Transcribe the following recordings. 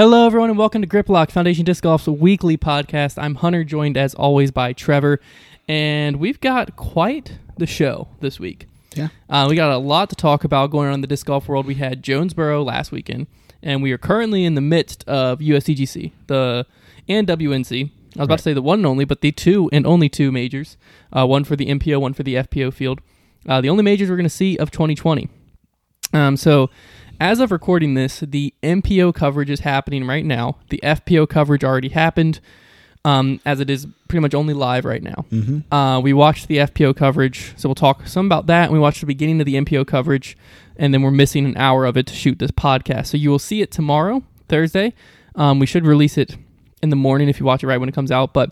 Hello, everyone, and welcome to Griplock Foundation Disc Golf's weekly podcast. I'm Hunter, joined as always by Trevor, and we've got quite the show this week. Yeah. Uh, we got a lot to talk about going on in the disc golf world. We had Jonesboro last weekend, and we are currently in the midst of USDGC, the and WNC. I was about to say the one and only, but the two and only two majors. Uh, one for the MPO, one for the FPO field. Uh, the only majors we're going to see of 2020. Um, so, as of recording this, the MPO coverage is happening right now. The FPO coverage already happened, um, as it is pretty much only live right now. Mm-hmm. Uh, we watched the FPO coverage, so we'll talk some about that. We watched the beginning of the MPO coverage, and then we're missing an hour of it to shoot this podcast. So you will see it tomorrow, Thursday. Um, we should release it in the morning if you watch it right when it comes out, but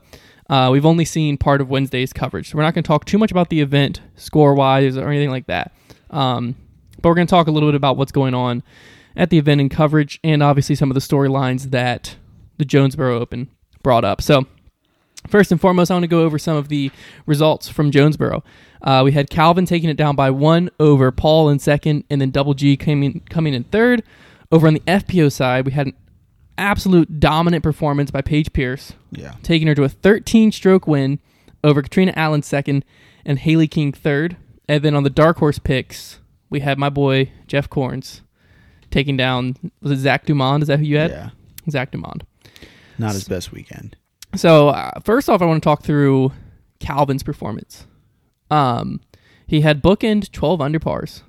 uh, we've only seen part of Wednesday's coverage. So we're not going to talk too much about the event score wise or anything like that. Um, but we're going to talk a little bit about what's going on at the event and coverage, and obviously some of the storylines that the Jonesboro Open brought up. So, First and foremost, I want to go over some of the results from Jonesboro. Uh, we had Calvin taking it down by one over Paul in second, and then Double G coming coming in third. Over on the FPO side, we had an absolute dominant performance by Paige Pierce, Yeah. taking her to a 13 stroke win over Catrina Allen second and Hailey King third. And then on the dark horse picks, we had my boy Jeff Corns taking down was it Zach Dumond? Is that who you had? Yeah. Zach Dumond. Not his best weekend. So uh, first off, I want to talk through Calvin's performance. Um, he had bookend 12 under pars.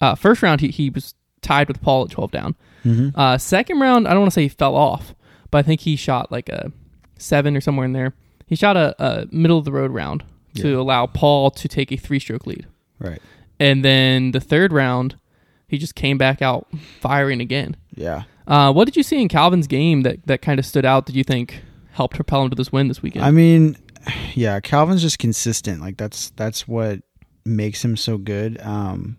Uh, first round, he, he was tied with Paul at 12 down. Mm-hmm. Uh, second round, I don't want to say he fell off, but I think he shot like a seven or somewhere in there. He shot a, a middle of the road round to Yeah. allow Paul to take a three stroke lead. Right. And then the third round, he just came back out firing again. Yeah. Uh, what did you see in Calvin's game that, that kind of stood out that you think helped propel him to this win this weekend? I mean, yeah, Calvin's just consistent. Like that's that's what makes him so good. Um,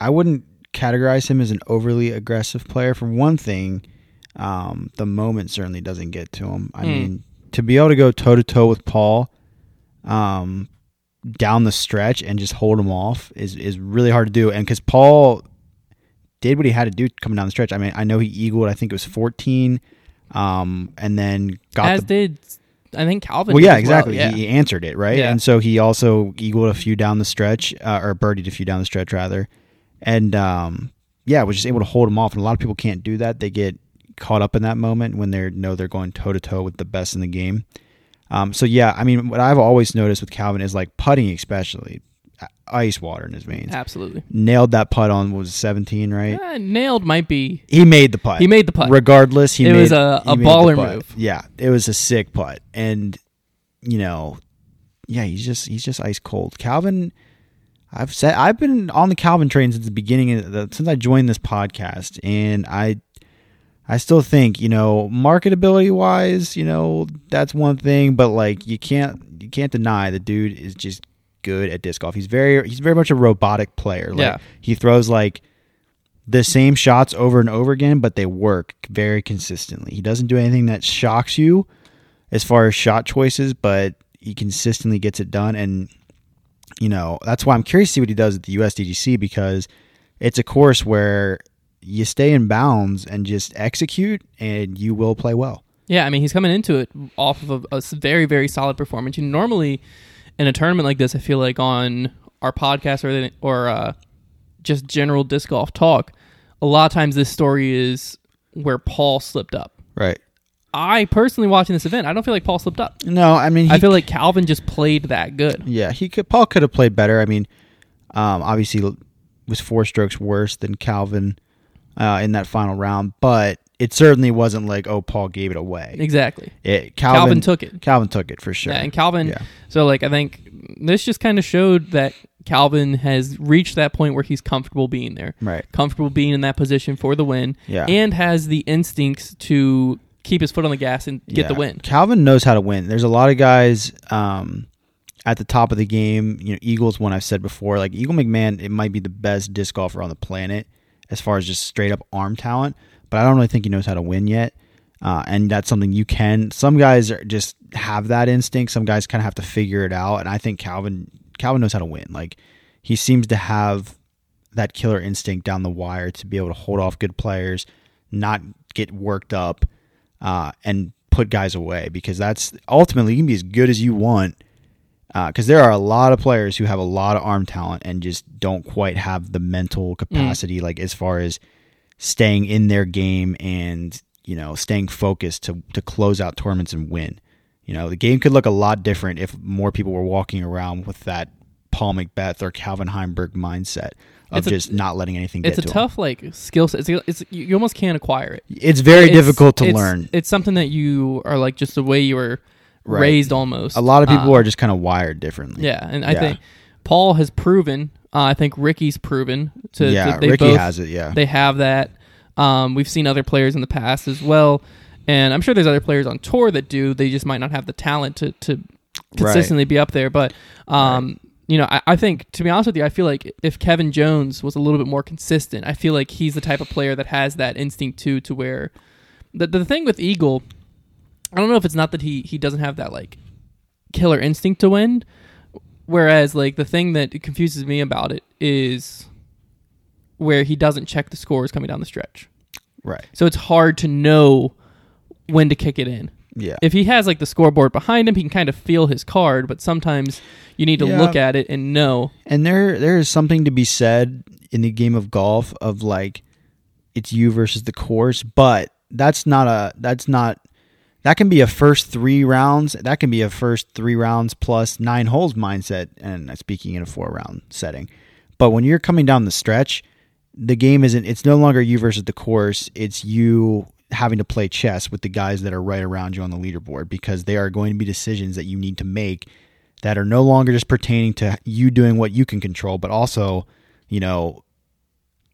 I wouldn't categorize him as an overly aggressive player. For one thing, um, the moment certainly doesn't get to him. I Hmm. mean, to be able to go toe to toe with Paul, um, down the stretch and just hold him off is is really hard to do. And because Paul did what he had to do coming down the stretch. I mean, I know he eagled. I think it was fourteen, um, and then got As the did I think Calvin. well, yeah, exactly. yeah. He, he answered it right, Yeah. and so he also eagled a few down the stretch, uh, or birdied a few down the stretch rather, and um, yeah, was just able to hold him off. And a lot of people can't do that; they get caught up in that moment when they know they're going toe to toe with the best in the game. Um, so yeah, I mean, what I've always noticed with Calvin is like putting, especially uh, ice water in his veins. Absolutely. Nailed that putt on what was seventeen, right? Uh, nailed might be. He made the putt. He made the putt. Regardless, he It made, was a- a baller move. Yeah, it was a sick putt, and you know, yeah, he's just he's just ice cold. Calvin, I've said I've been on the Calvin train since the beginning of the, since I joined this podcast, and I I still think you know marketability wise, you know that's one thing, but like you can't you can't deny the dude is just good at disc golf. He's very he's very much a robotic player. Like, Yeah. he throws like the same shots over and over again, but they work very consistently. He doesn't do anything that shocks you as far as shot choices, but he consistently gets it done. And, you know, that's why I'm curious to see what he does at the USDGC because it's a course where you stay in bounds and just execute and you will play well. Yeah, I mean he's coming into it off of a very very solid performance. You know, normally in a tournament like this, I feel like on our podcast or or uh, just general disc golf talk, a lot of times this story is where Paul slipped up. Right. I personally watching this event, I don't feel like Paul slipped up. No, I mean, he, I feel like Calvin just played that good. Yeah, he could. Paul could have played better. I mean, um, obviously was four strokes worse than Calvin uh, in that final round, but it certainly wasn't like oh Paul gave it away. Exactly. It, Calvin, Calvin, took it. Calvin took it for sure. Yeah, and Calvin. Yeah. So like I think this just kind of showed that Calvin has reached that point where he's comfortable being there, Right. comfortable being in that position for the win, Yeah. and has the instincts to keep his foot on the gas and get the win. Calvin knows how to win. There's a lot of guys um, at the top of the game. You know, Eagles one I've said before. Like Eagle McMahon, it might be the best disc golfer on the planet as far as just straight up arm talent. But I don't really think he knows how to win yet. Uh, and that's something you can. Some guys are just have that instinct. Some guys kind of have to figure it out. And I think Calvin Calvin knows how to win. Like he seems to have that killer instinct down the wire to be able to hold off good players, not get worked up, uh, and put guys away because that's ultimately you can be as good as you want. Uh, because there are a lot of players who have a lot of arm talent and just don't quite have the mental mm. capacity, like as far as staying in their game and you know staying focused to to close out tournaments and win. You know, the game could look a lot different if more people were walking around with that Paul McBeth or Calvin Heimberg mindset of It's a- just not letting anything get It's a to tough like skill set. It's, it's you you almost can't acquire it. It's very It's- difficult to it's- learn. It's something that you are like just the way you were Right. raised almost. A lot of people Uh, are just kind of wired differently. Yeah, and I Yeah. think Paul has proven. Uh, I think Ricky's proven to. yeah. that they Ricky both, has it. Yeah, They have that. Um, we've seen other players in the past as well, and I'm sure there's other players on tour that do. They just might not have the talent to to consistently be up there. But um, you know, I, I think to be honest with you, I feel like if Kevin Jones was a little bit more consistent, I feel like he's the type of player that has that instinct too, to where the the thing with Eagle, I don't know if it's not that he he doesn't have that like killer instinct to win. Whereas, like the thing that confuses me about it is where he doesn't check the scores coming down the stretch. right. So it's hard to know when to kick it in. Yeah, If he has like the scoreboard behind him, he can kind of feel his card, but sometimes you need to Yeah. look at it and know. and there there is something to be said in the game of golf of like it's you versus the course, but that's not a that's not that can be a first three rounds. That can be a first three rounds plus nine holes mindset, and speaking in a four round setting. But when you're coming down the stretch, the game isn't. It's no longer you versus the course. It's you having to play chess with the guys that are right around you on the leaderboard because they are going to be decisions that you need to make that are no longer just pertaining to you doing what you can control, but also, you know,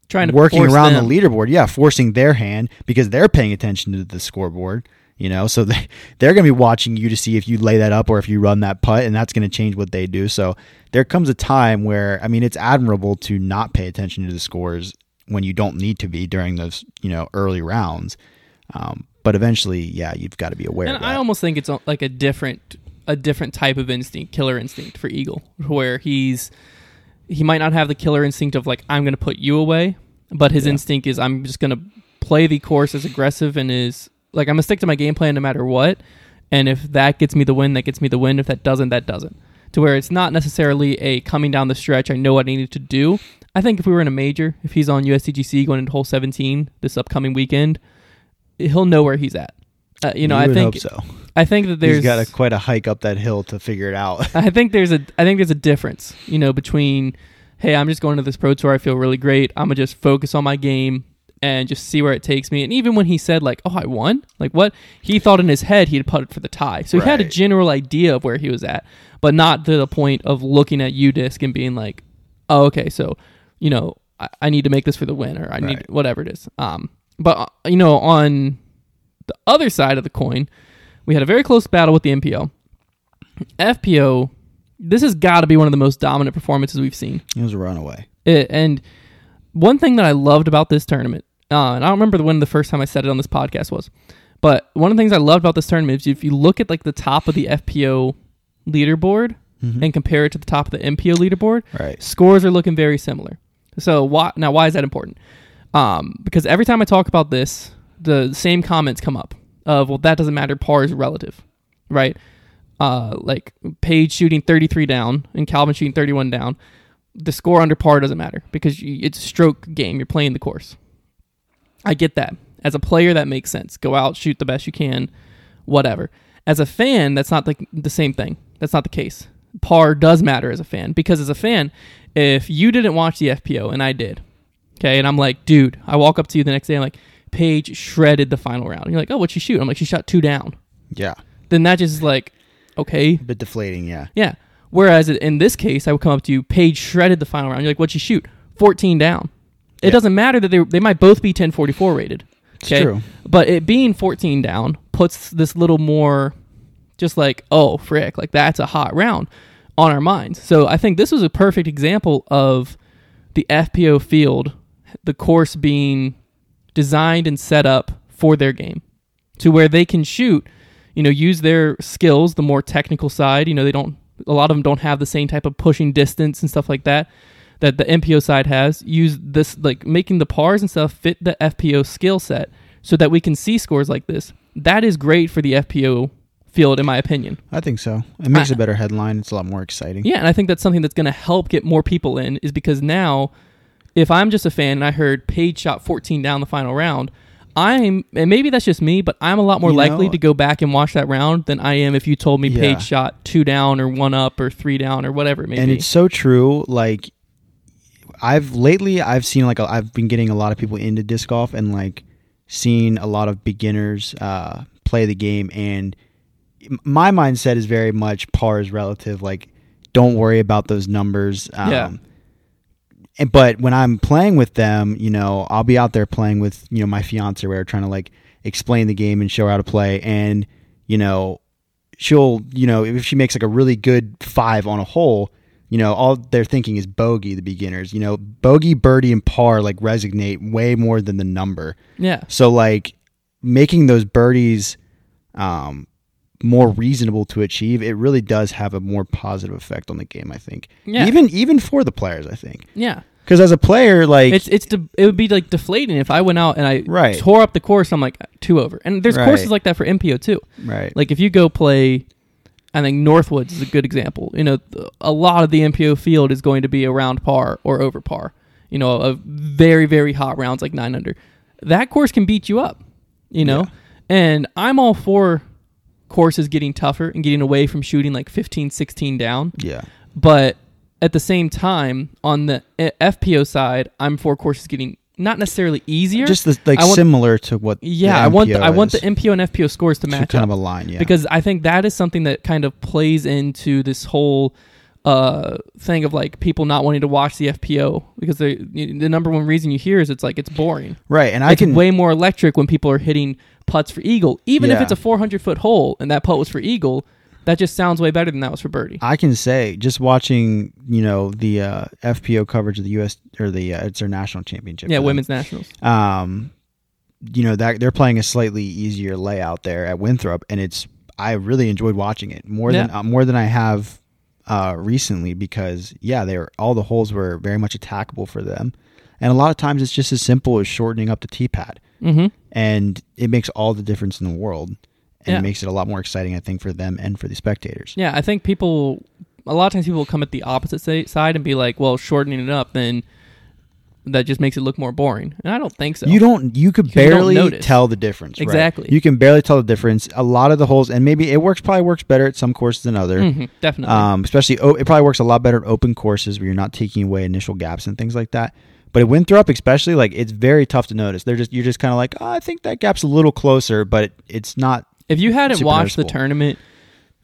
Trying to working around them. the leaderboard. Yeah, forcing their hand because they're paying attention to the scoreboard. You know, so they they're going to be watching you to see if you lay that up or if you run that putt, and that's going to change what they do. So there comes a time where I mean, it's admirable to not pay attention to the scores when you don't need to be during those you know early rounds. Um, but eventually, yeah, you've got to be aware And of that. I almost think it's like a different a different type of instinct, killer instinct for Eagle, where he's he might not have the killer instinct of like I'm going to put you away, but his Yeah. instinct is I'm just going to play the course as aggressive and is like I'm to stick to my game plan no matter what. And if that gets me the win, that gets me the win. If that doesn't, that doesn't. To where it's not necessarily a coming down the stretch. I know what I needed to do. I think if we were in a major, if he's on USDGC going into hole 17 this upcoming weekend, he'll know where he's at. Uh, you know, You I think so. I think that there's He's got a, quite a hike up that hill to figure it out. I think there's a I think there's a difference, you know, between hey, I'm just going to this pro tour, I feel really great. I'm gonna just focus on my game and just see where it takes me. And even when he said like, "Oh, I won," like what he thought in his head, he had putted for the tie, so he had a general idea of where he was at, but not to the point of looking at UDisc and being like, "Oh, okay, so you know, I, I need to make this for the win, or I need whatever it is." Um, but uh, you know, on the other side of the coin, we had a very close battle with the MPO. FPO, this has got to be one of the most dominant performances we've seen. It was a runaway. It, and one thing that I loved about this tournament, uh, and I don't remember when the first time I said it on this podcast was, but one of the things I loved about this tournament is if you look at like the top of the FPO leaderboard and compare it to the top of the MPO leaderboard, Right. scores are looking very similar. So why now? Why is that important? Um, because every time I talk about this, the same comments come up of well, that doesn't matter. Par is relative, right? Uh, like Paige shooting 33 down and Calvin shooting 31 down. The score under par doesn't matter because you, it's a stroke game. You're playing the course. I get that. As a player, that makes sense. Go out, shoot the best you can, whatever. As a fan, that's not the, the same thing. That's not the case. Par does matter as a fan because as a fan, if you didn't watch the FPO and I did, okay, and I'm like, dude, I walk up to you the next day, I'm like, Paige shredded the final round. You're like, oh, what'd she shoot? I'm like, she shot two down. Yeah. Then that just is like, okay, A bit deflating, yeah. yeah. Whereas in this case, I would come up to you, Paige shredded the final round. You're like, what'd she shoot? 14 down. It Yeah. doesn't matter that they, they might both be 1044 rated. It's true. But it being 14 down puts this little more just like, oh, frick, like that's a hot round on our minds. So I think this was a perfect example of the FPO field, the course being designed and set up for their game to where they can shoot, you know, use their skills, the more technical side. You know, they don't, a lot of them don't have the same type of pushing distance and stuff like that that the MPO side has. Use this, like making the pars and stuff fit the FPO skill set so that we can see scores like this. That is great for the FPO field, in my opinion. I think so. It makes I- a better headline. It's a lot more exciting. Yeah, and I think that's something that's going to help get more people in, is because now, if I'm just a fan and I heard Paige shot 14 down the final round, I'm and maybe that's just me, but I'm a lot more You likely know- to go back and watch that round than I am if you told me Yeah. Paige shot two down or one up or three down or whatever it may and be. it's so true. Like I've lately, I've seen like a, I've been getting a lot of people into disc golf and like seeing a lot of beginners uh, play the game. And my mindset is very much par is relative. Like, don't worry about those numbers. Um, Yeah. And but when I'm playing with them, you know, I'll be out there playing with you know my fiance, where we're trying to like explain the game and show her how to play, and you know, she'll you know if she makes like a really good five on a hole you know all they're thinking is bogey the beginners you know bogey birdie and par like resonate way more than the number yeah. so like making those birdies um more reasonable to achieve it really does have a more positive effect on the game i think Yeah. even even for the players i think Yeah. because as a player like It's it's de- it would be like deflating if I went out and I Right. tore up the course. I'm like two over, and there's Right. courses like that for MPO too. right Like if you go play, I think Northwoods is a good example. You know, a lot of the MPO field is going to be around par or over par. You know, a very very hot rounds like nine under. That course can beat you up. You know, Yeah. and I'm all for courses getting tougher and getting away from shooting like 15, 16 down. yeah But at the same time, on the uh, FPO side, I'm for courses getting not necessarily easier. just the, like want- similar to what yeah, I want the, I want the. MPO and FPO scores to match kind up of a line yeah because I think that is something that kind of plays into this whole uh thing of like people not wanting to watch the FPO because they, the number one reason you hear is it's like it's boring. right and i it's can way more electric when people are hitting putts for eagle, even if it's a 400 foot hole and that putt was for eagle. That just sounds way better than that was for birdie. I can say just watching, you know, the uh, FPO coverage of the U.S. or the uh, it's their national championship. yeah, women's nationals. Um, you know that they're playing a slightly easier layout there at Winthrop, and it's I really enjoyed watching it more than uh, more than I have uh, recently because yeah, they were all the holes were very much attackable for them, and a lot of times it's just as simple as shortening up the tee pad, Mm-hmm. and it makes all the difference in the world. And Yeah. it makes it a lot more exciting, I think, for them and for the spectators. Yeah, I think people a lot of times people will come at the opposite side and be like, "Well, shortening it up, then that just makes it look more boring." And I don't think so. You don't. You could Because you barely tell the difference. right? Exactly. You can barely tell the difference. A lot of the holes, and maybe it works. Probably works better at some courses than other. Mhm, definitely. Um, especially, oh, it probably works a lot better at open courses where you're not taking away initial gaps and things like that. But at Winthrop, especially, like it's very tough to notice. They're just you're just kind of like, oh, I think that gap's a little closer, but it's not. If you hadn't super watched the tournament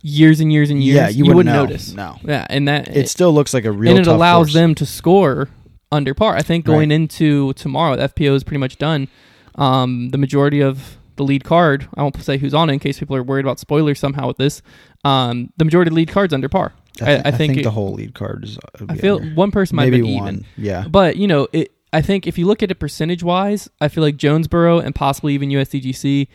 years and years and years, Yeah, you wouldn't know. notice. No. Yeah, and that It still looks like a real. and it tough allows course. them to score under par. I think going Right. into tomorrow, the FPO is pretty much done. Um, the majority of the lead card, I won't say who's on it in case people are worried about spoilers somehow with this. Um, the majority of lead cards under par. I, thi- I think, it- the whole lead card is. uh, I feel one person might maybe have been one. even. Yeah. But you know, it. I think if you look at it percentage wise, I feel like Jonesboro and possibly even USDGC,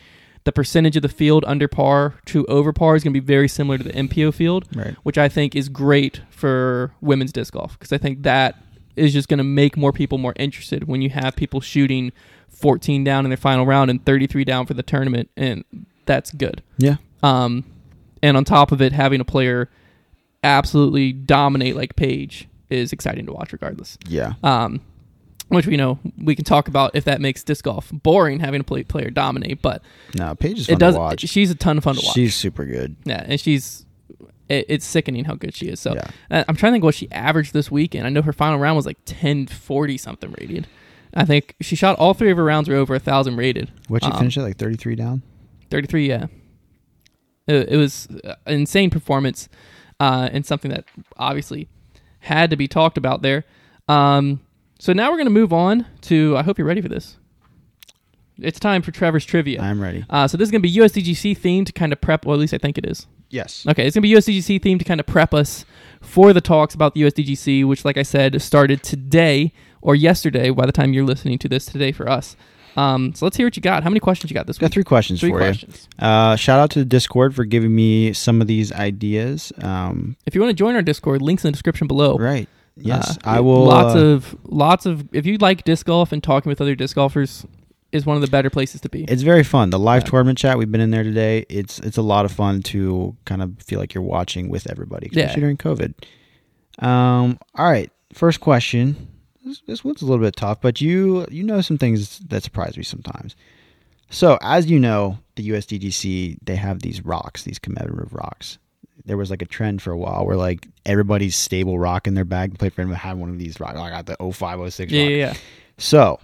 the percentage of the field under par to over par is going to be very similar to the MPO field, Right. which I think is great for women's disc golf because I think that is just going to make more people more interested when you have people shooting 14 down in their final round and 33 down for the tournament, and that's good. Yeah. Um, and on top of it, having a player absolutely dominate like Paige is exciting to watch, regardless. Yeah. Um, which we know we can talk about if that makes disc golf boring having a play, player dominate, but No, Paige is fun it does. to watch. She's a ton of fun to watch. She's super good. yeah, and she's it, it's sickening how good she is. So Yeah. uh, I'm trying to think what she averaged this weekend. I know her final round was like 1040 something rated. I think she shot all three of her rounds were over a thousand rated. What'd she Um, finish at? Like 33 down? 33, yeah. It, it was uh, an insane performance uh, and something that obviously had to be talked about there. Um, so now we're going to move on to. I hope you're ready for this. It's time for Trevor's trivia. I'm ready. Uh, so this is going to be USDGC themed to kind of prep. Well, at least I think it is. Yes. Okay, it's going to be USDGC themed to kind of prep us for the talks about the USDGC, which, like I said, started today or yesterday by the time you're listening to this today for us. Um, so let's hear what you got. How many questions you got this Got week? three questions Three for questions. you. Uh, shout out to the Discord for giving me some of these ideas. Um, If you want to join our Discord, links in the description below. right. Yes, Uh, I will. Lots uh, of lots of. If you like disc golf and talking with other disc golfers, is one of the better places to be. It's very fun. The live Yeah. tournament chat we've been in there today. It's it's a lot of fun to kind of feel like you're watching with everybody, especially Yeah. during COVID. Um. All right. First question. This, this one's a little bit tough, but you you know some things that surprise me sometimes. So as you know, the USDGC they have these rocks, these commemorative rocks. There was like a trend for a while where like everybody's stable rock in their bag to play for them had one of these rocks. I got the 0506 yeah, rock. yeah, yeah. So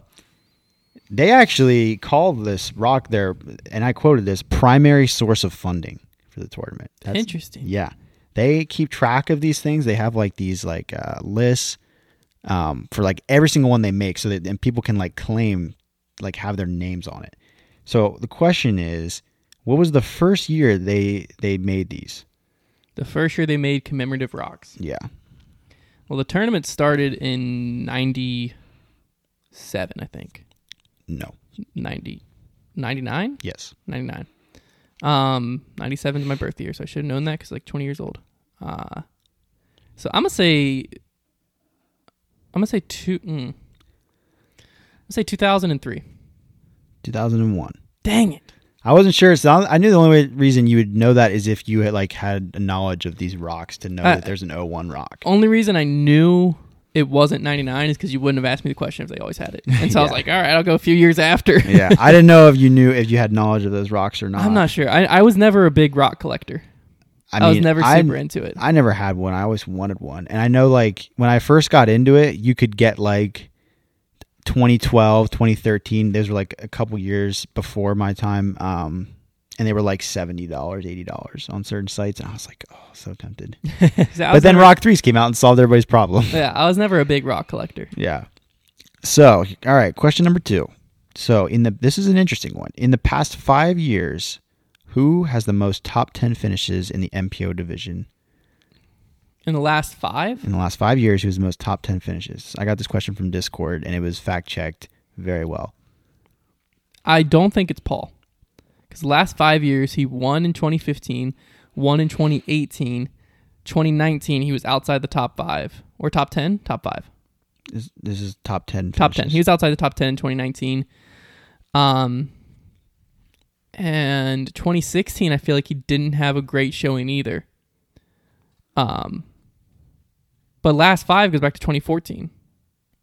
they actually called this rock their, and I quoted this primary source of funding for the tournament. That's, Interesting. Yeah, they keep track of these things. They have like these like uh, lists um, for like every single one they make, so that and people can like claim like have their names on it. So the question is, what was the first year they they made these? The first year they made commemorative rocks. Yeah, Well, the tournament started in 97, I think. no, 90, 99? yes, 99. Um, 97 is my birth year, so I should have known that because like 20 years old. Uh, so I'm gonna say, I'm gonna say two. Mm, gonna say 2003. two thousand and one. Dang it! I wasn't sure. So I knew the only way, reason you would know that is if you had like had a knowledge of these rocks to know Uh, that there's an 01 rock. Only reason I knew it wasn't 99 is because you wouldn't have asked me the question if they always had it. And so I was like, all right, I'll go a few years after. yeah, I didn't know if you knew if you had knowledge of those rocks or not. I'm not sure. I, I was never a big rock collector. I, was mean, never I- super into it. I never had one. I always wanted one, and I know like when I first got into it, you could get like 2012, 2013. Those were like a couple years before my time, um, and they were like seventy dollars, eighty dollars on certain sites, and I was like, oh, so tempted. So But then never- Rock Threes came out and solved everybody's problem. yeah, I was never a big rock collector. Yeah. So, all right, question number 2. So, in the this is an interesting one. In the past 5 years, who has the most top 10 finishes in the MPO division? In the last five, In the last 5 years, who's the most top 10 finishes? I got this question from Discord and it was fact-checked very well. I don't think it's Paul. Because the last five years, he won in 2015, won in 2018, 2019, he was outside the top five. Or top 10? Top five. This, this is top 10 Top 10. He was outside the top 10 in 2019. Um, and 2016, I feel like he didn't have a great showing either. Um, but last five goes back to 2014.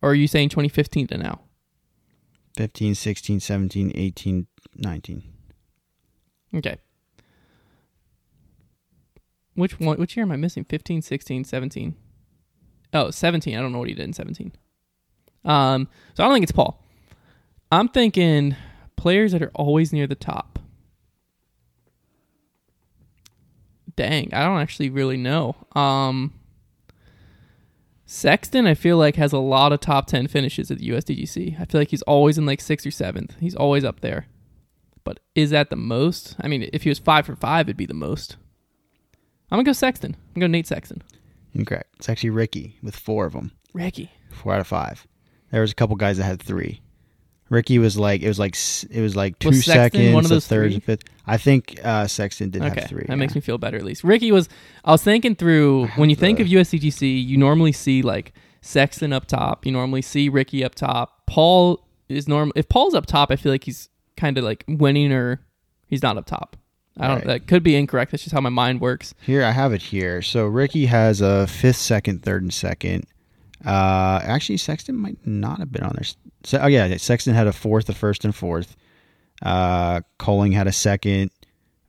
Or are you saying 2015 to now? 15, 16, 17, 18, 19. Okay. Which one? Which year am I missing? 15, 16, 17. Oh, 17. I don't know what he did in 17. Um, so I don't think it's Paul. I'm thinking players that are always near the top. Dang, I don't actually really know. Um, Sexton, I feel like has a lot of top 10 finishes at the USDGC. I feel like he's always in like sixth or seventh. He's always up there. But is that the most? I mean, if he was five for five, it'd be the most. I'm gonna go Sexton. I'm gonna go Nate Sexton. Incorrect. It's actually Ricky with 4 of them. Ricky. 4 out of 5. There was a couple guys that had 3. Ricky was like it was like it was like two Was Sexton seconds, one of a third, three? a fifth. I think uh, Sexton did Okay, have three. that makes me feel better at least. Ricky was. I was thinking through when you think of USDGC, you normally see like Sexton up top. You normally see Ricky up top. Paul is normal. If Paul's up top, I feel like he's kind of like winning or he's not up top. I don't. Right. That could be incorrect. That's just how my mind works. Here I have it here. So Ricky has a fifth, second, third, and second. Uh, actually, Sexton might not have been on there. Se- oh yeah, Sexton had a fourth, a first, and fourth. Uh, Koling had a second,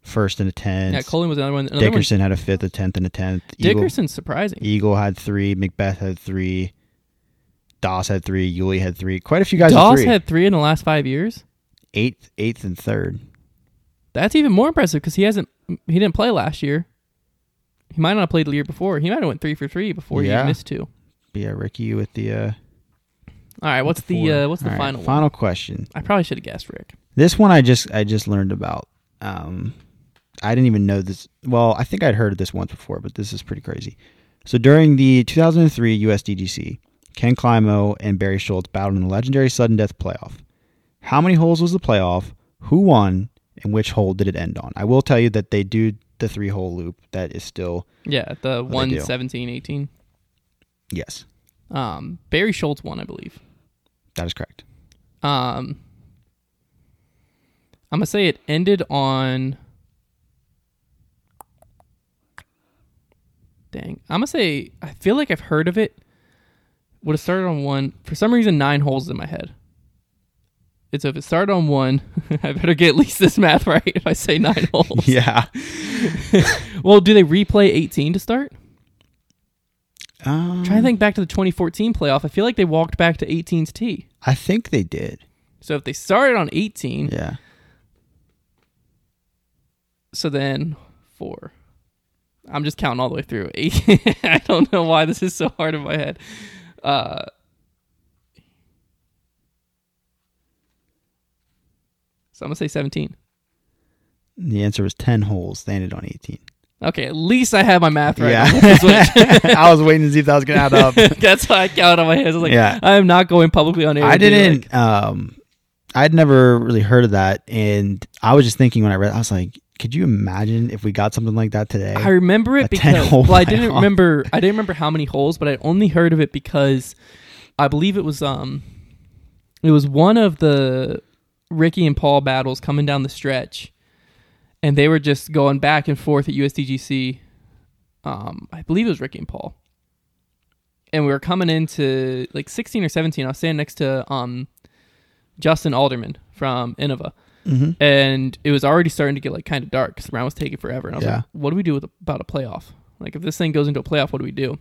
first, and a tenth. Yeah, Colin was another one. Another one Dickerson had a fifth, a tenth, and a tenth. Eagle, Dickerson's surprising. Eagle had three. McBeth had three. Doss had three. Yuli had three. Quite a few guys. Doss had three. had three in the last five years. eighth, eighth, and third. That's even more impressive because he hasn't. He didn't play last year. He might not have played the year before. He might have went three for three before Yeah. he missed two. Yeah, Ricky with the. Uh, All right, what's the uh, what's the All right, final one? final question? I probably should have guessed Rick. This one I just I just learned about. Um, I didn't even know this. Well, I think I'd heard of this once before, but this is pretty crazy. So during the 2003 USDGC, Ken Climo and Barry Schultz battled in the legendary sudden death playoff. How many holes was the playoff? Who won? And which hole did it end on? I will tell you that they do the three hole loop. That is still Yeah, the one do. seventeen eighteen. yes, Um, Barry Schultz won, I believe. That is correct. Um, I'm gonna say it ended on. Dang, I'm gonna say I feel like I've heard of it. Would have started on one for some reason. Nine holes in my head. It's if it started on one, I better get at least this math right. If I say nine holes, Yeah. well, do they replay 18 to start? Um, Trying to think back to the 2014 playoff. I feel like they walked back to 18's tee. I think they did. So if they started on 18, Yeah. so then four. I'm just counting all the way through. Eight. I don't know why this is so hard in my head. Uh, so I'm gonna say 17. The answer was 10 holes. They ended on 18. Okay, at least I have my math right. Yeah. I was waiting to see if that was going to add up. That's why I counted on my hands. I was like, Yeah. I am not going publicly on air. I didn't. like- um, I'd never really heard of that, and I was just thinking when I read, I was like, could you imagine if we got something like that today? I remember A it because well, I didn't remember. I didn't remember how many holes, but I only heard of it because I believe it was um, it was one of the Ricky and Paul battles coming down the stretch, and they were just going back and forth at USDGC. Um, I believe it was Ricky and Paul, and we were coming into like 16 or 17. I was standing next to um, Justin Alderman from Innova hmm and it was already starting to get like kind of dark because the round was taking forever. And I was Yeah. like, "What do we do with about a playoff? Like, if this thing goes into a playoff, what do we do?"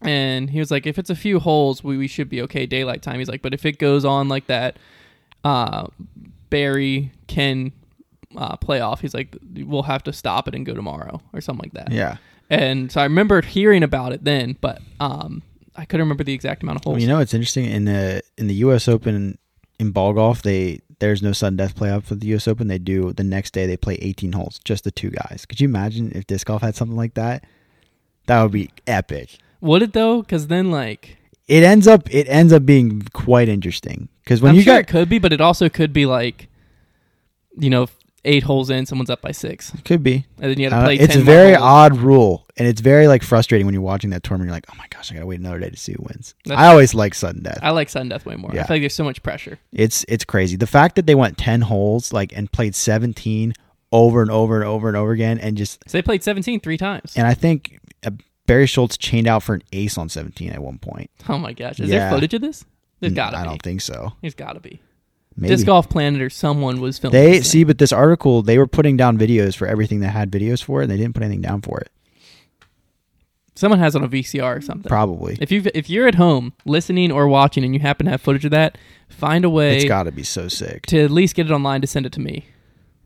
And he was like, "If it's a few holes, we, we should be okay daylight time." He's like, "But if it goes on like that, uh, Barry Ken uh, playoff, he's like, we'll have to stop it and go tomorrow or something like that." Yeah. And so I remember hearing about it then, but um, I couldn't remember the exact amount of holes. Well, you know, it's interesting in the in the U.S. Open in ball golf. They there's no sudden death playoff for the U.S. Open. They do the next day. They play 18 holes, just the two guys. Could you imagine if disc golf had something like that? That would be epic. Would it though? Because then like. It ends up it ends up being quite interesting because when I'm you sure got it could be, but it also could be like, you know, eight holes in, someone's up by six, It could be and then you have to Uh, play. it's 10 a very holes. odd rule, and it's very like frustrating when you're watching that tournament. You're like, oh my gosh, I gotta wait another day to see who wins. That's- I always like sudden death. I like sudden death way more. Yeah. I feel like there's so much pressure. It's it's crazy. The fact that they went ten holes like and played seventeen over and over and over and over again, and just So they played 17 three times. and I think uh, Barry Schultz chained out for an ace on seventeen at one point. Oh my gosh, is Yeah. there footage of this? There's gotta I be. don't think so. There's gotta be. Maybe Disc Golf Planet or someone was filming. they see, but this article they were putting down videos for everything that had videos for it, and they didn't put anything down for it. someone has on a VCR or something. Probably If you if you're at home listening or watching and you happen to have footage of that, find a way it's got to be so sick. to at least get it online to send it to me.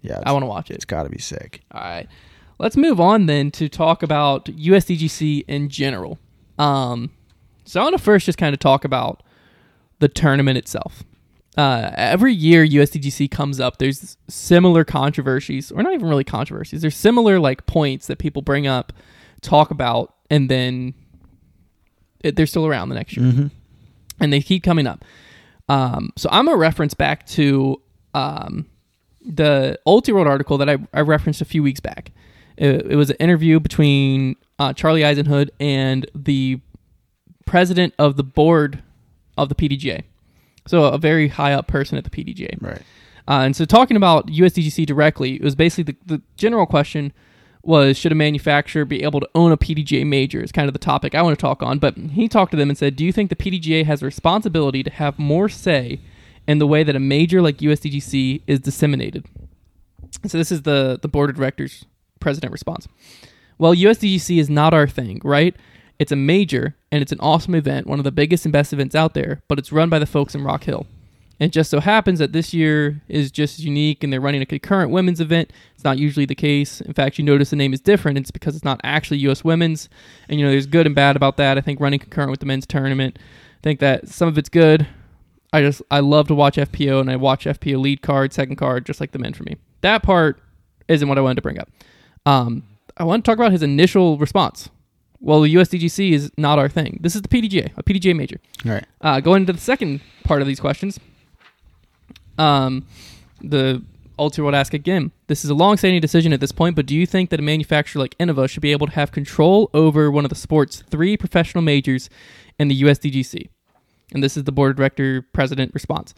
Yeah, I want to watch it. it's got to be sick. All right. Let's move on then to talk about USDGC in general. Um, so I want to first just kind of talk about the tournament itself. Uh, every year USDGC comes up, there's similar controversies, or not even really controversies. There's similar like points that people bring up, talk about, and then it, they're still around the next year hmm and they keep coming up. Um, so I'm a reference back to um, the Ultiworld article that I, I referenced a few weeks back. It, it was an interview between uh, Charlie Eisenhood and the president of the board of the PDGA. So a very high up person at the PDGA. Right. Uh, and so talking about USDGC directly, it was basically the, the general question was should a manufacturer be able to own a PDGA major is kind of the topic I want to talk on. But he talked to them and said, do you think the PDGA has a responsibility to have more say in the way that a major like USDGC is disseminated? So this is the the board of directors president response. Well, USDGC is not our thing, right? It's a major and it's an awesome event, one of the biggest and best events out there, but it's run by the folks in Rock Hill. And it just so happens that this year is just unique and they're running a concurrent women's event. It's not usually the case. In fact, you notice the name is different. It's because it's not actually US women's. And you know, there's good and bad about that. I think running concurrent with the men's tournament, I think that some of it's good. I just I love to watch FPO and I watch FPO lead card, second card, just like the men for me. That part isn't what I wanted to bring up. Um, I want to talk about his initial response. Well, the USDGC is not our thing. This is the PDGA, a PDGA major. All right. Uh, going into the second part of these questions, um, the Ultiworld ask again. This is a long-standing decision at this point, but do you think that a manufacturer like Innova should be able to have control over one of the sport's three professional majors in the USDGC? And this is the board of director president response.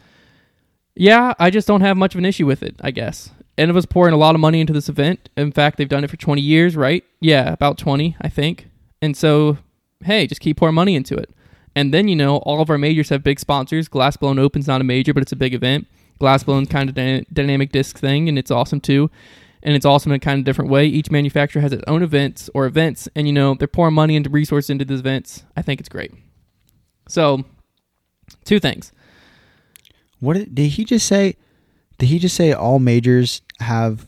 Yeah, I just don't have much of an issue with it, I guess. Innova's pouring a lot of money into this event. In fact, they've done it for 20 years, right? Yeah, about 20, I think. And so, hey, just keep pouring money into it. And then, you know, all of our majors have big sponsors. Glassblown Open's not a major, but it's a big event. Glassblown's kind of dy- dynamic disc thing, and it's awesome too. And it's awesome in a kind of different way. Each manufacturer has its own events or events, and you know, they're pouring money into resources into these events. I think it's great. So, two things. What did, did he just say? Did he just say all majors have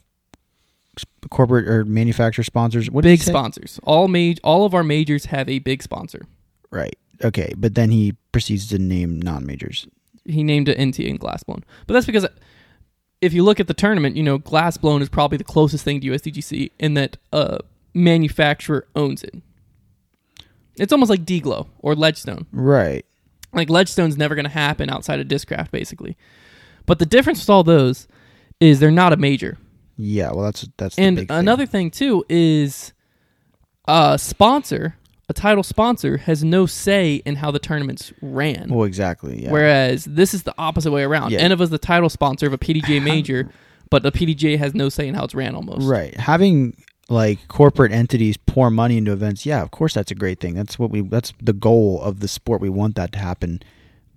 corporate or manufacturer sponsors? What Big sponsors. All maj- all of our majors have a big sponsor. Right. Okay, but then he proceeds to name non-majors. he named it NTA and Glassblown. But that's because if you look at the tournament, you know, Glassblown is probably the closest thing to USDGC in that a manufacturer owns it. It's almost like D-Glow or Ledgestone. Right. Like Ledgestone's never going to happen outside of Discraft, basically. But the difference with all those is they're not a major. Yeah. Well, that's that's the And big thing. another thing too is a sponsor, a title sponsor, has no say in how the tournaments ran. Well, exactly. Yeah. Whereas this is the opposite way around. Yeah. Innova's the title sponsor of a PDGA major, but the PDGA has no say in how it's ran almost. Right. Having like corporate entities pour money into events, yeah, of course that's a great thing. That's what we that's the goal of the sport. We want that to happen.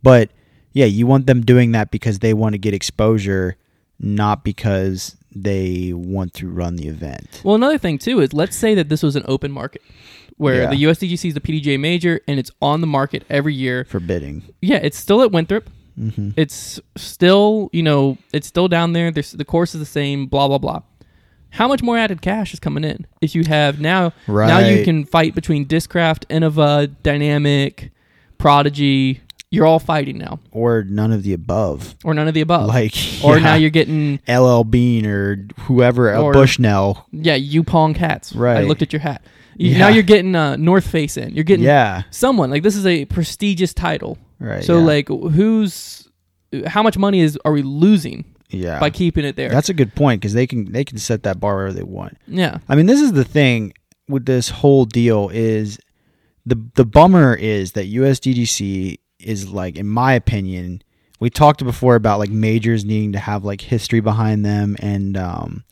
But yeah, you want them doing that because they want to get exposure, not because they want to run the event. Well, another thing too is let's say that this was an open market where Yeah. the USDGC is the PDGA major and it's on the market every year. Forbidding. Yeah, it's still at Winthrop. hmm It's still, you know, it's still down there. There's, the course is the same, blah, blah, blah. How much more added cash is coming in? If you have now, now you can fight between Discraft, Innova, Dynamic, Prodigy. You're all fighting now, Or none of the above. or none of the above. Like or yeah, now you're getting LL Bean or whoever, uh, Or- Bushnell. yeah, Yupoong hats. Right. I looked at your hat. You, Yeah. Now you're getting uh, North Face in. You're getting Yeah. someone like this is a prestigious title. Right. So yeah. like, who's how much money is are we losing yeah. by keeping it there? That's a good point because they can they can set that bar wherever they want. yeah. I mean, this is the thing with this whole deal is the the bummer is that USDGC is like, in my opinion, we talked before about like majors needing to have like history behind them and um,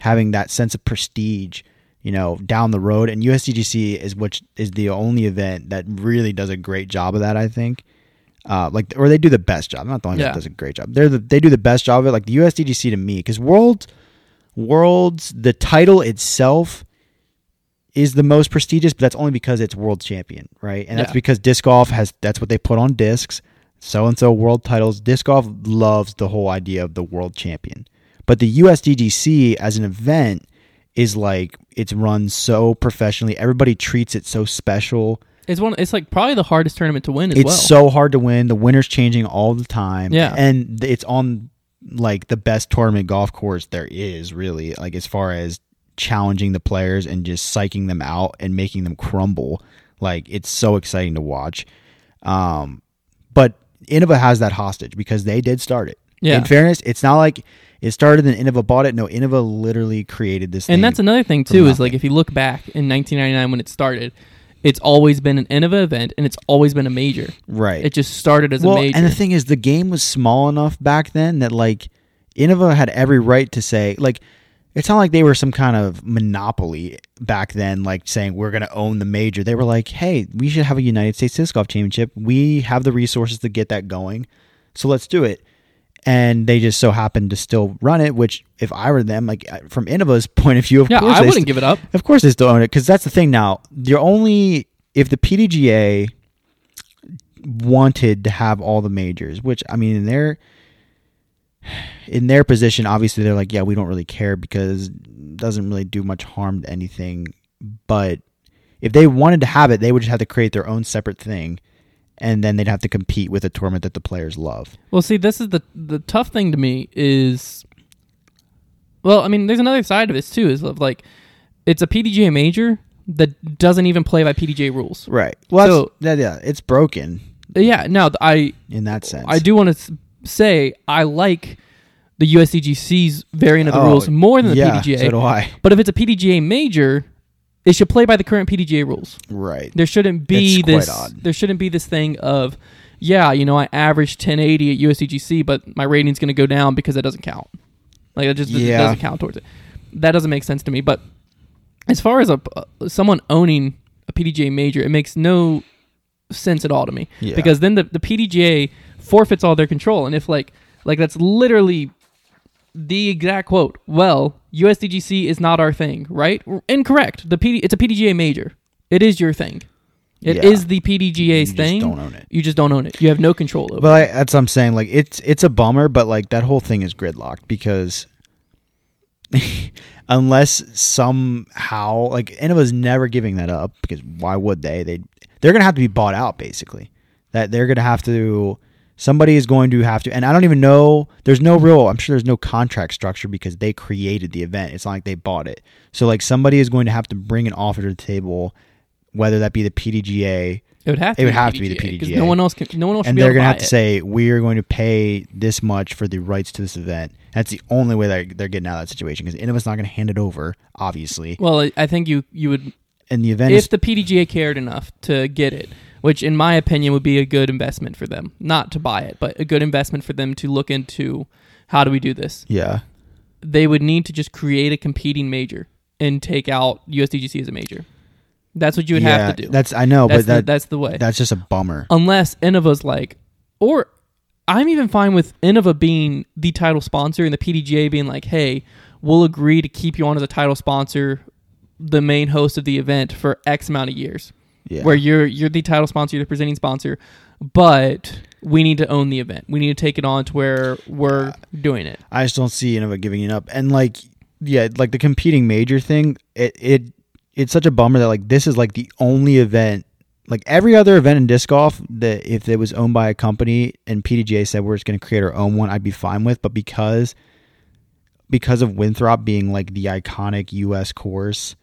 having that sense of prestige, you know, down the road. And USDGC is which is the only event that really does a great job of that. I think. Uh, like or they do the best job. Not the only one Yeah. that does a great job. They're the, they do the best job of it. Like the USDGC to me, because World Worlds the title itself is the most prestigious, but that's only because it's world champion, right? And that's Yeah. because disc golf has that's what they put on discs. So and so world titles. Disc golf loves the whole idea of the world champion. But the USDGC as an event is like it's run so professionally. Everybody treats it so special. It's one. It's like probably the hardest tournament to win as It's well. so hard to win. The winner's changing all the time. Yeah. And it's on like the best tournament golf course there is, really, like as far as challenging the players and just psyching them out and making them crumble. Like it's so exciting to watch. Um but Innova has that hostage because they did start it. Yeah. In fairness, it's not like it started and Innova bought it. No, Innova literally created this thing. and that's another thing too. Is like if you look back in 1999 when it started, it's always been an Innova event and it's always been a major. right. It just started as well, a major. and the thing is, the game was small enough back then that like Innova had every right to say like it's not like they were some kind of monopoly back then, like saying we're going to own the major. They were like, hey, we should have a United States Disc Golf Championship. We have the resources to get that going, so let's do it. And they just so happened to still run it. Which, if I were them, like from Innova's point of view, of yeah, course, I wouldn't st- give it up. of course, they still own it because that's the thing. Now, you're only if the PDGA wanted to have all the majors, which I mean, in their in their position, obviously they're like, yeah, we don't really care because it doesn't really do much harm to anything. But if they wanted to have it, they would just have to create their own separate thing, and then they'd have to compete with a tournament that the players love. Well, see, this is the the tough thing to me is, well, I mean, there's another side of this too. Is like, it's a PDGA major that doesn't even play by PDGA rules. Right. Well, So- yeah, yeah, it's broken Yeah. Now I in that sense. I do want to say I like the USDGC's variant of the Oh, rules more than the yeah, PDGA. So do I. But if it's a PDGA major, it should play by the current PDGA rules. Right. There shouldn't be It's this. There shouldn't be this thing of yeah, you know, I averaged 1080 at USDGC, but my rating's going to go down because that doesn't count. Like it just it Yeah. doesn't count towards it. That doesn't make sense to me. But as far as a uh, someone owning a PDGA major, it makes no sense at all to me Yeah. because then the, the PDGA forfeits all their control. And if like like that's literally the exact quote. Well, USDGC is not our thing, right? Incorrect. The PD it's a PDGA major. It is your thing. It is Yeah. the PDGA's You thing. just don't own it. You just don't own it. You have no control over. But I, that's what I'm saying. Like it's it's a bummer, but like that whole thing is gridlocked because unless somehow like Innova's never giving that up because why would they? They they're gonna have to be bought out basically. That they're gonna have to somebody is going to have to and I don't even know there's no real I'm sure there's no contract structure because they created the event. It's not like they bought it. So like somebody is going to have to bring an offer to the table, whether that be the PDGA It would have to. It be would have to be the PDGA. No one else can. No one else and they're gonna buy have to it. say we're going to pay this much for the rights to this event. That's the only way that they're getting out of that situation because Innova's not going to hand it over, obviously. Well, I- I think you you would And the event if is the PDGA cared enough to get it, which in my opinion would be a good investment for them, not to buy it, but a good investment for them to look into how do we do this. yeah, They would need to just create a competing major and take out USDGC as a major. That's what you would yeah, have to do. That's I know, that's, but the, that that's the way. that's just a bummer. unless Innova's like, or I'm even fine with Innova being the title sponsor and the PDGA being like, hey, we'll agree to keep you on as a title sponsor, the main host of the event for X amount of years, Yeah, where you're you're the title sponsor, you're the presenting sponsor, but we need to own the event. We need to take it on to where we're doing it. I just don't see Innova giving it up. And like, yeah, like the competing major thing, it it it's such a bummer that like this is like the only event. Like every other event in disc golf, that if it was owned by a company and PDGA said we're just going to create our own one, I'd be fine with. But because because of Winthrop being like the iconic U.S. course,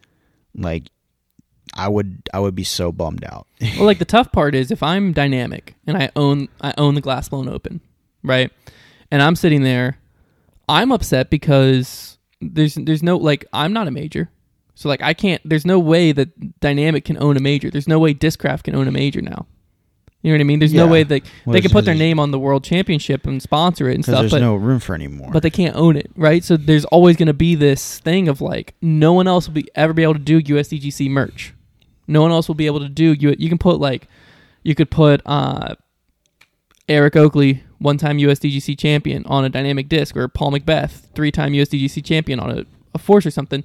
like I would I would be so bummed out. well, like the tough part is if I'm dynamic and I own I own the Glass Blown Open, right? And I'm sitting there, I'm upset because there's there's no like I'm not a major, so like I can't. There's no way that Dynamic can own a major. There's no way Discraft can own a major now. You know what I mean? There's no Yeah. way that Well, they can put their name on the World Championship and sponsor it and Because stuff, there's but no room for anymore. but they can't own it, right? So there's always going to be this thing of like no one else will be ever be able to do USDGC merch. No one else will be able to do you. You can put like you could put uh, Eric Oakley, one-time USDGC champion, on a dynamic disc, or Paul McBeth, three-time USDGC champion on a, a force or something.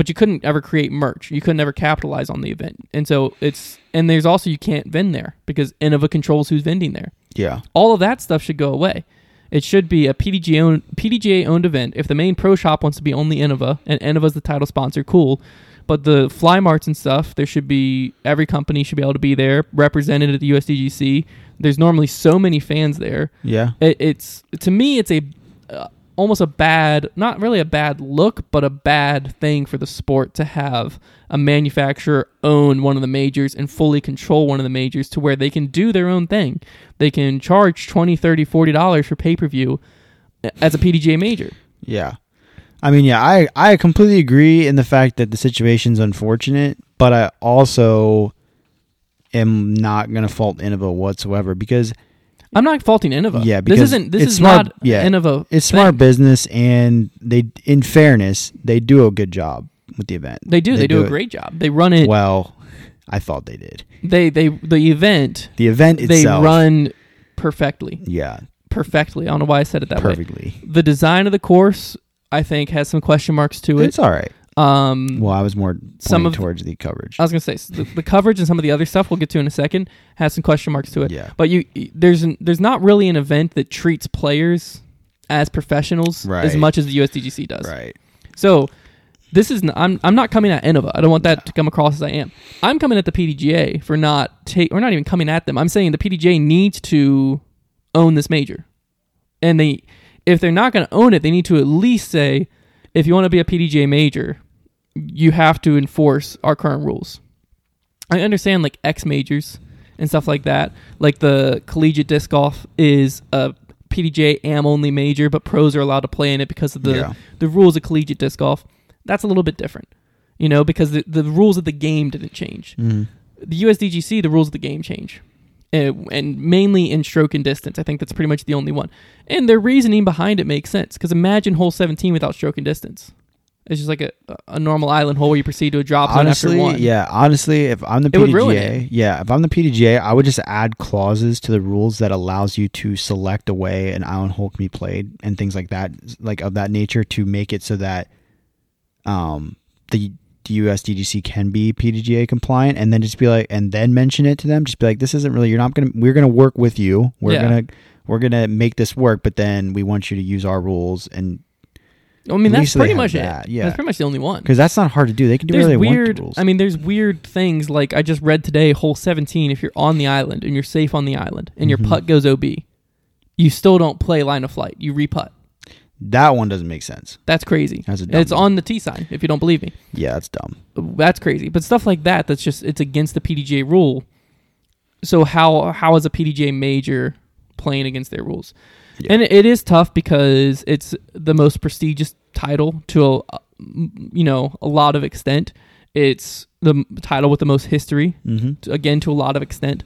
But you couldn't ever create merch. You couldn't ever capitalize on the event, and so it's and there's also you can't vend there because Innova controls who's vending there yeah, all of that stuff should go away. It should be a PDGA owned, PDGA owned event. If the main pro shop wants to be only Innova and Innova's the title sponsor, cool. But the fly marts and stuff, there should be every company should be able to be there represented at the USDGC. There's normally so many fans there. yeah, It, it's to me, it's a uh, almost a bad, not really a bad look, but a bad thing for the sport to have a manufacturer own one of the majors and fully control one of the majors to where they can do their own thing. They can charge 20, 30, 40 dollars for pay-per-view as a PDGA major. yeah. I mean, yeah, I I completely agree in the fact that the situation's unfortunate, but I also am not going to fault Innova whatsoever because I'm not faulting Innova. Yeah, because this isn't this it's is smart- not yeah, Innova. it's thing. smart business and they in fairness, they do a good job with the event. They do. They, do, a it- great job. They run it. Well, I thought they did. They they the event. The event itself. They run perfectly. yeah, Perfectly. I don't know why I said it that way. perfectly. the design of the course i think has some question marks to it It's all right. Um Well, I was more Some of- towards the coverage. i was gonna say the, the coverage and some of the other stuff we'll get to in a second has some question marks to it Yeah. but you there's an, there's not really an event that treats players as professionals as much as the usdgc does Right. so this is n- I'm, I'm not coming at Innova. I don't want that to come across as I am. I'm coming at the PDGA for not take or not even coming at them. I'm saying the PDGA needs to own this major. And they if they're not going to own it, they need to at least say if you want to be a PDGA major, you have to enforce our current rules. I understand like X majors and stuff like that. Like the collegiate disc golf is a PDJ AM only major, but pros are allowed to play in it because of the Yeah. the rules of collegiate disc golf. That's a little bit different, you know, because the, the rules of the game didn't change. Mhm. The USDGC, the rules of the game change, uh, and mainly in stroke and distance. I think that's pretty much the only one. And their reasoning behind it makes sense because imagine hole 17 without stroke and distance. It's just like a, a normal island hole where you proceed to a drop zone honestly, after one. yeah. Honestly, if I'm the It PDGA, yeah, if I'm the PDGA, I would just add clauses to the rules that allows you to select a way an island hole can be played and things like that, like of that nature, to make it so that um the the USDGC can be PDGA compliant, and then just be like, and then mention it to them. Just be like, this isn't really. You're not gonna. We're gonna work with you. We're Yeah. gonna. We're gonna make this work, but then we want you to use our rules, and I mean, that's pretty much that, it. yeah. That's pretty much the only one. because that's not hard to do. They can do There's whatever they want. weird. with. I mean, there's weird things like I just read today. Hole 17. If you're on the island and you're safe on the island and your Mhm. putt goes OB, you still don't play line of flight. You reput. that one doesn't make sense. That's crazy. That's a And dumb it's one. on the T sign. If you don't believe me, Yeah, that's dumb. that's crazy. But stuff like that, that's just it's against the PDGA rule. So how how is a PDGA major playing against their rules? Yeah. And it is tough because it's the most prestigious title to a, you know a lot of extent. It's the title with the most history Mm-hmm. to- again to a lot of extent.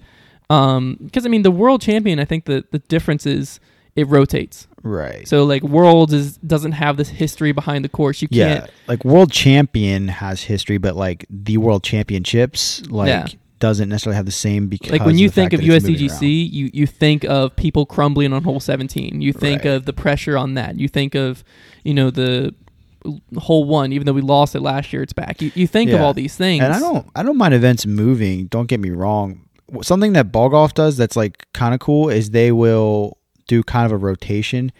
Um, because I mean the world champion, I think the the difference is it rotates. Right. So like worlds is doesn't have this history behind the course. You yeah, can't. like world champion has history, but like the world championships, like Yeah. Doesn't necessarily have the same because Like when of you the think of that it's moving around. USDGC, you you think of people crumbling on hole 17. You think Right. of the pressure on that. You think of you know the hole one. Even though we lost it last year, it's back. You you think of all these things. And I don't, I don't mind events moving. Don't get me wrong. Something that ball golf does that's like kind of cool is they will do kind of a rotation,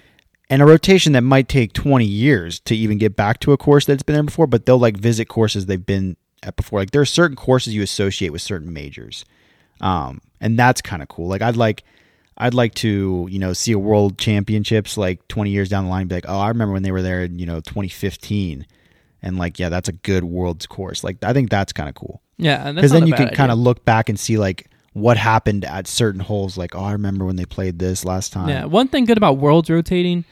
and a rotation that might take twenty years to even get back to a course that's been there before. But they'll like visit courses they've been before. Like there are certain courses you associate with certain majors, um, and that's kind of cool. Like I'd like. I'd like to, you know, see a world championships like 20 years down the line be like, oh, I remember when they were there in, you know, 2015. And like, yeah, that's a good world's course. Like, I think that's kind of cool yeah, and because then you can kind of look back and see like what happened at certain holes. Like, oh, I remember when they played this last time. Yeah, one thing good about worlds rotating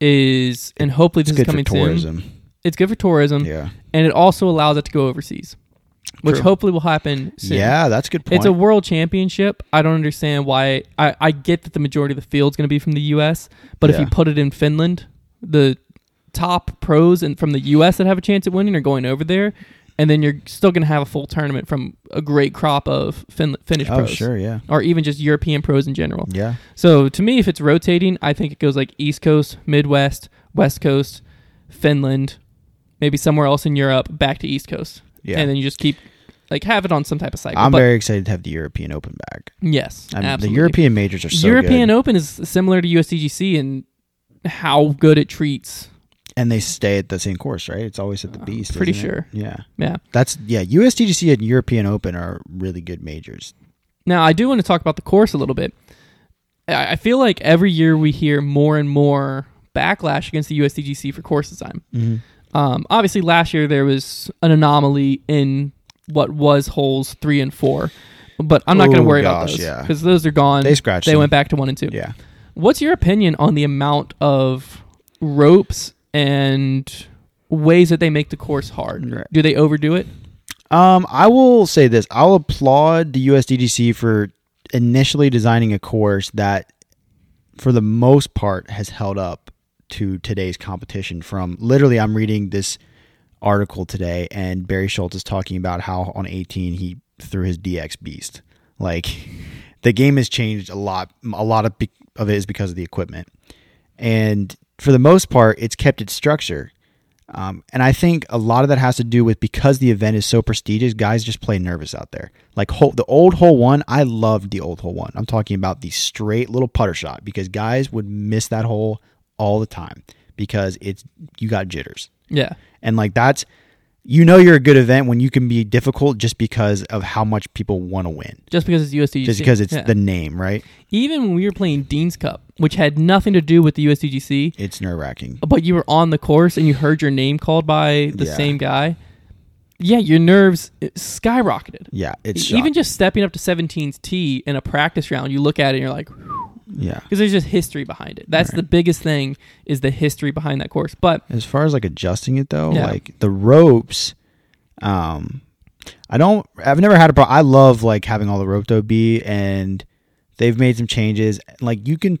is, and hopefully it's this is good for coming soon. It's good for tourism, Yeah, and it also allows it to go overseas, which True. hopefully will happen soon. yeah, that's a good point. It's a world championship. I don't understand why. I, I get that the majority of the field's going to be from the U.S., but if you put it in Finland, the top pros and from the U.S. that have a chance at winning are going over there, and then you're still going to have a full tournament from a great crop of fin- Finnish oh, pros, sure, yeah, or even just European pros in general. yeah, So to me, if it's rotating, I think it goes like East Coast, Midwest, West Coast, Finland, maybe somewhere else in Europe, back to East Coast, yeah. and then you just keep like have it on some type of cycle. I'm but very excited to have the European Open back. yes, I mean, the. European majors are so European good, Open is similar to USDGC in how good it treats. and they stay at the same course, right? It's always at the I'm Beast. pretty isn't it? sure. Yeah, Yeah. that's yeah. USDGC and European Open are really good majors. Now I do want to talk about the course a little bit. I I feel like every year we hear more and more backlash against the USDGC for course design. Mm-hmm. Um, obviously, last year there was an anomaly in what was holes three and four, but I'm not going to worry about gosh, those yeah. because those are gone. They scratched. They them. went back to one and two. Yeah. What's your opinion on the amount of ropes and ways that they make the course hard? Right. Do they overdo it? Um, I will say this: I'll applaud the USDGC for initially designing a course that, for the most part, has held up to today's competition. From literally, I'm reading this article today, and Barry Schultz is talking about how on 18 he threw his DX Beast. Like, the game has changed a lot. A lot of of it is because of the equipment, and for the most part, it's kept its structure. Um, and I think a lot of that has to do with because the event is so prestigious, guys just play nervous out there. Like the old hole one, I loved the old hole one. I'm talking about the straight little putter shot because guys would miss that hole all the time because it's you got jitters. Yeah. And like that's you know you're a good event when you can be difficult just because of how much people want to win. Just because it's USDGC. Just because it's Yeah. the name, right? Even when we were playing Dean's Cup, which had nothing to do with the USDGC, It's nerve wracking. but you were on the course and you heard your name called by the Yeah. same guy. Yeah, your nerves uh, skyrocketed. Yeah, it's Even shocking. just stepping up to 17's tee in a practice round, you look at it and you're like, yeah. because there's just history behind it. That's Right. the biggest thing is the history behind that course. But As far as like adjusting it though, Yeah. like the ropes, um, I don't. I've never had a problem. I love like having all the rope roped be, and They've made some changes. Like you can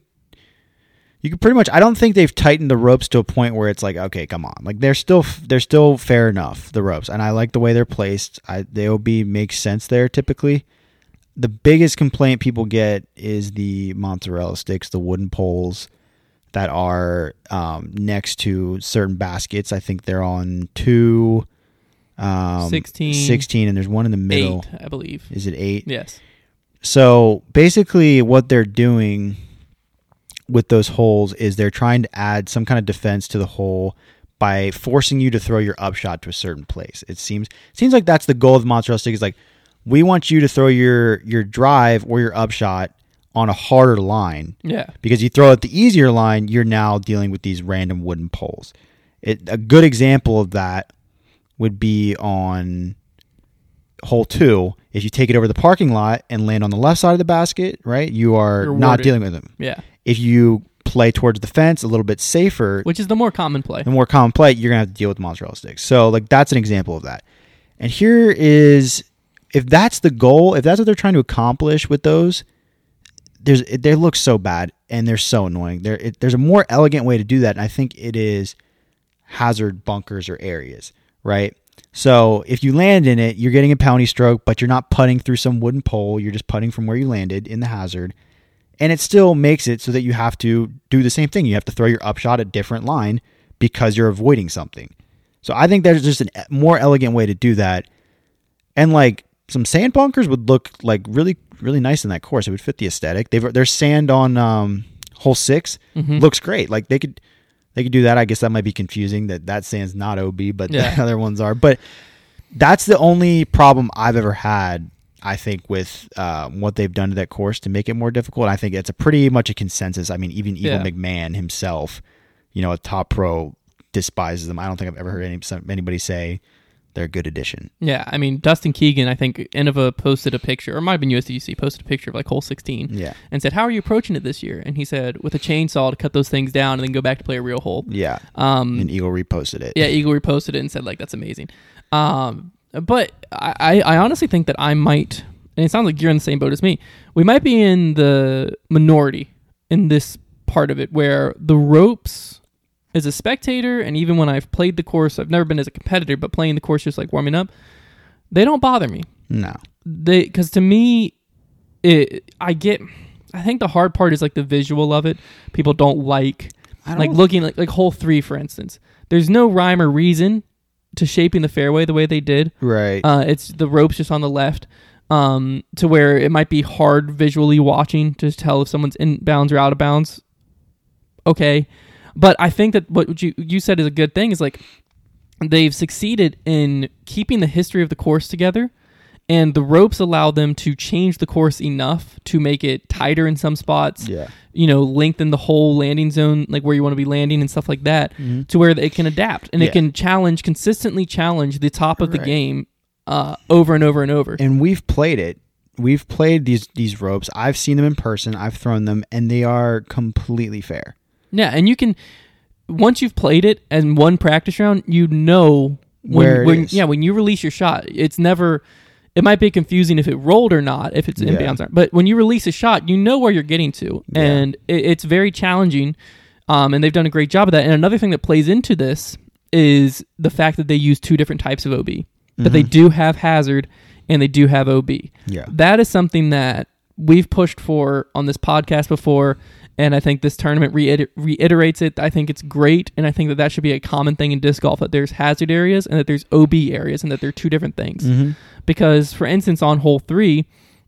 you can pretty much I don't think they've tightened the ropes to a point where it's like, okay, come on. Like they're still they're still fair enough, the ropes. And I like the way they're placed. I the OB makes sense there typically. The biggest complaint people get is the mozzarella sticks, the wooden poles that are um, next to certain baskets. I think they're on two, um, 16, 16, and there's one in the middle. Eight, I believe. Is it eight? Yes. So basically, what they're doing with those holes is they're trying to add some kind of defense to the hole by forcing you to throw your upshot to a certain place. It seems seems like that's the goal of the mozzarella stick. Is like we want you to throw your your drive or your upshot on a harder line Yeah. because you throw it the easier line, you're now dealing with these random wooden poles. It, a good example of that would be on hole two. If you take it over the parking lot and land on the left side of the basket, right, you are not dealing with them. Yeah. If you play towards the fence, a little bit safer, Which is the more common play. the more common play, you're gonna have to deal with mozzarella sticks. So like that's an example of that. And here is if that's the goal, if that's what they're trying to accomplish with those, there's they look so bad and they're so annoying. There it, there's a more elegant way to do that, and I think it is hazard bunkers or areas, right? So if you land in it, you're getting a penalty stroke, but you're not putting through some wooden pole. You're just putting from where you landed in the hazard. And it still makes it so that you have to do the same thing. You have to throw your upshot a different line because you're avoiding something. So I think there's just a more elegant way to do that. And like some sand bunkers would look like really, really nice in that course. It would fit the aesthetic. They've there's sand on um, hole 6 Mhm. looks great. Like they could they could do that. I guess that might be confusing that that sand's not OB, but Yeah. the other ones are. But that's the only problem I've ever had. I think with uh, what they've done to that course to make it more difficult. I think it's a pretty much a consensus. I mean, even Eagle Yeah. McMahon himself, you know, a top pro, despises them. I don't think I've ever heard any, anybody say they're a good addition. Yeah, I mean Dustin Keegan, I think Innova posted a picture, or might have been USDC posted a picture of like hole 16, Yeah, and said, "How are you approaching it this year?" And he said, "With a chainsaw to cut those things down and then go back to play a real hole." yeah. Um, And Eagle reposted it. yeah, Eagle reposted it and said like that's amazing. Um, but I, I I honestly think that I might, and it sounds like you're in the same boat as me. We might be in the minority in this part of it where the ropes as a spectator and even when I've played the course, I've never been as a competitor, but playing the course just like warming up, they don't bother me. No. They because to me, it I get. I think the hard part is like the visual of it. People don't like don't like looking like like hole three for instance. There's no rhyme or reason to shaping the fairway the way they did. right. Uh, it's the ropes just on the left, um, to where it might be hard visually watching to tell if someone's in bounds or out of bounds. Okay, but I think that what you you said is a good thing is like they've succeeded in keeping the history of the course together. And the ropes allow them to change the course enough to make it tighter in some spots, yeah. you know, lengthen the whole landing zone, like where you want to be landing and stuff like that, to where it can adapt and Yeah. it can challenge, consistently challenge the top of the Right. game uh, over and over and over. and we've played it. We've played these these ropes. I've seen them in person. I've thrown them, and they are completely fair. Yeah, and you can once you've played it and one practice round, you know when, Where it when is. yeah when you release your shot, it's never. It might be confusing if it rolled or not, if it's Yeah. inbounds or. But when you release a shot, you know where you're getting to, Yeah. and it, it's very challenging. Um, and they've done a great job of that. And another thing that plays into this is the fact that they use two different types of OB, but they do have hazard and they do have OB. Yeah. That is something that we've pushed for on this podcast before, and I think this tournament reiter- reiterates it. I think it's great, and I think that that should be a common thing in disc golf that there's hazard areas and that there's OB areas, and that they're two different things. Mm-hmm. Because, for instance, on hole three,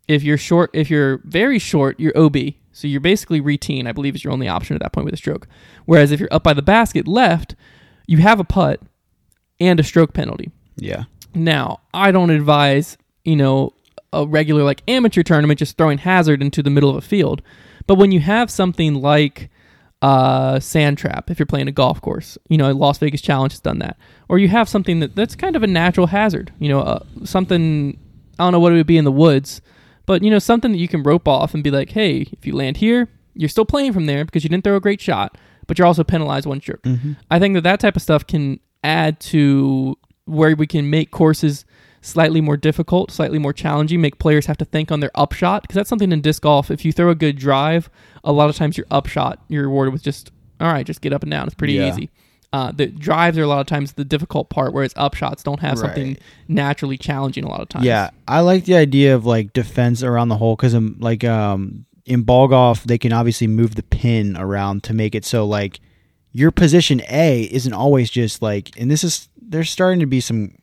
if you're short, if you're very short, you're OB. So you're basically routine. I believe is your only option at that point with a stroke. Whereas if you're up by the basket left, you have a putt and a stroke penalty. Yeah. Now, I don't advise, you know, a regular like amateur tournament just throwing hazard into the middle of a field. But when you have something like uh, sand trap, if you're playing a golf course, you know, a Las Vegas Challenge has done that, or you have something that that's kind of a natural hazard, you know, uh, something I don't know what it would be in the woods, but you know, something that you can rope off and be like, hey, if you land here, you're still playing from there because you didn't throw a great shot, but you're also penalized one stroke. Mm-hmm. I think that that type of stuff can add to where we can make courses slightly more difficult, slightly more challenging, make players have to think on their upshot because that's something in disc golf. If you throw a good drive, a lot of times your upshot you're rewarded with just all right, just get up and down. It's pretty Yeah. easy. Uh, the drives are a lot of times the difficult part, whereas upshots don't have something naturally challenging a lot of times. Yeah, I like the idea of like defense around the hole because I'm like um in ball golf they can obviously move the pin around to make it so like your position A isn't always just like and this is there's starting to be some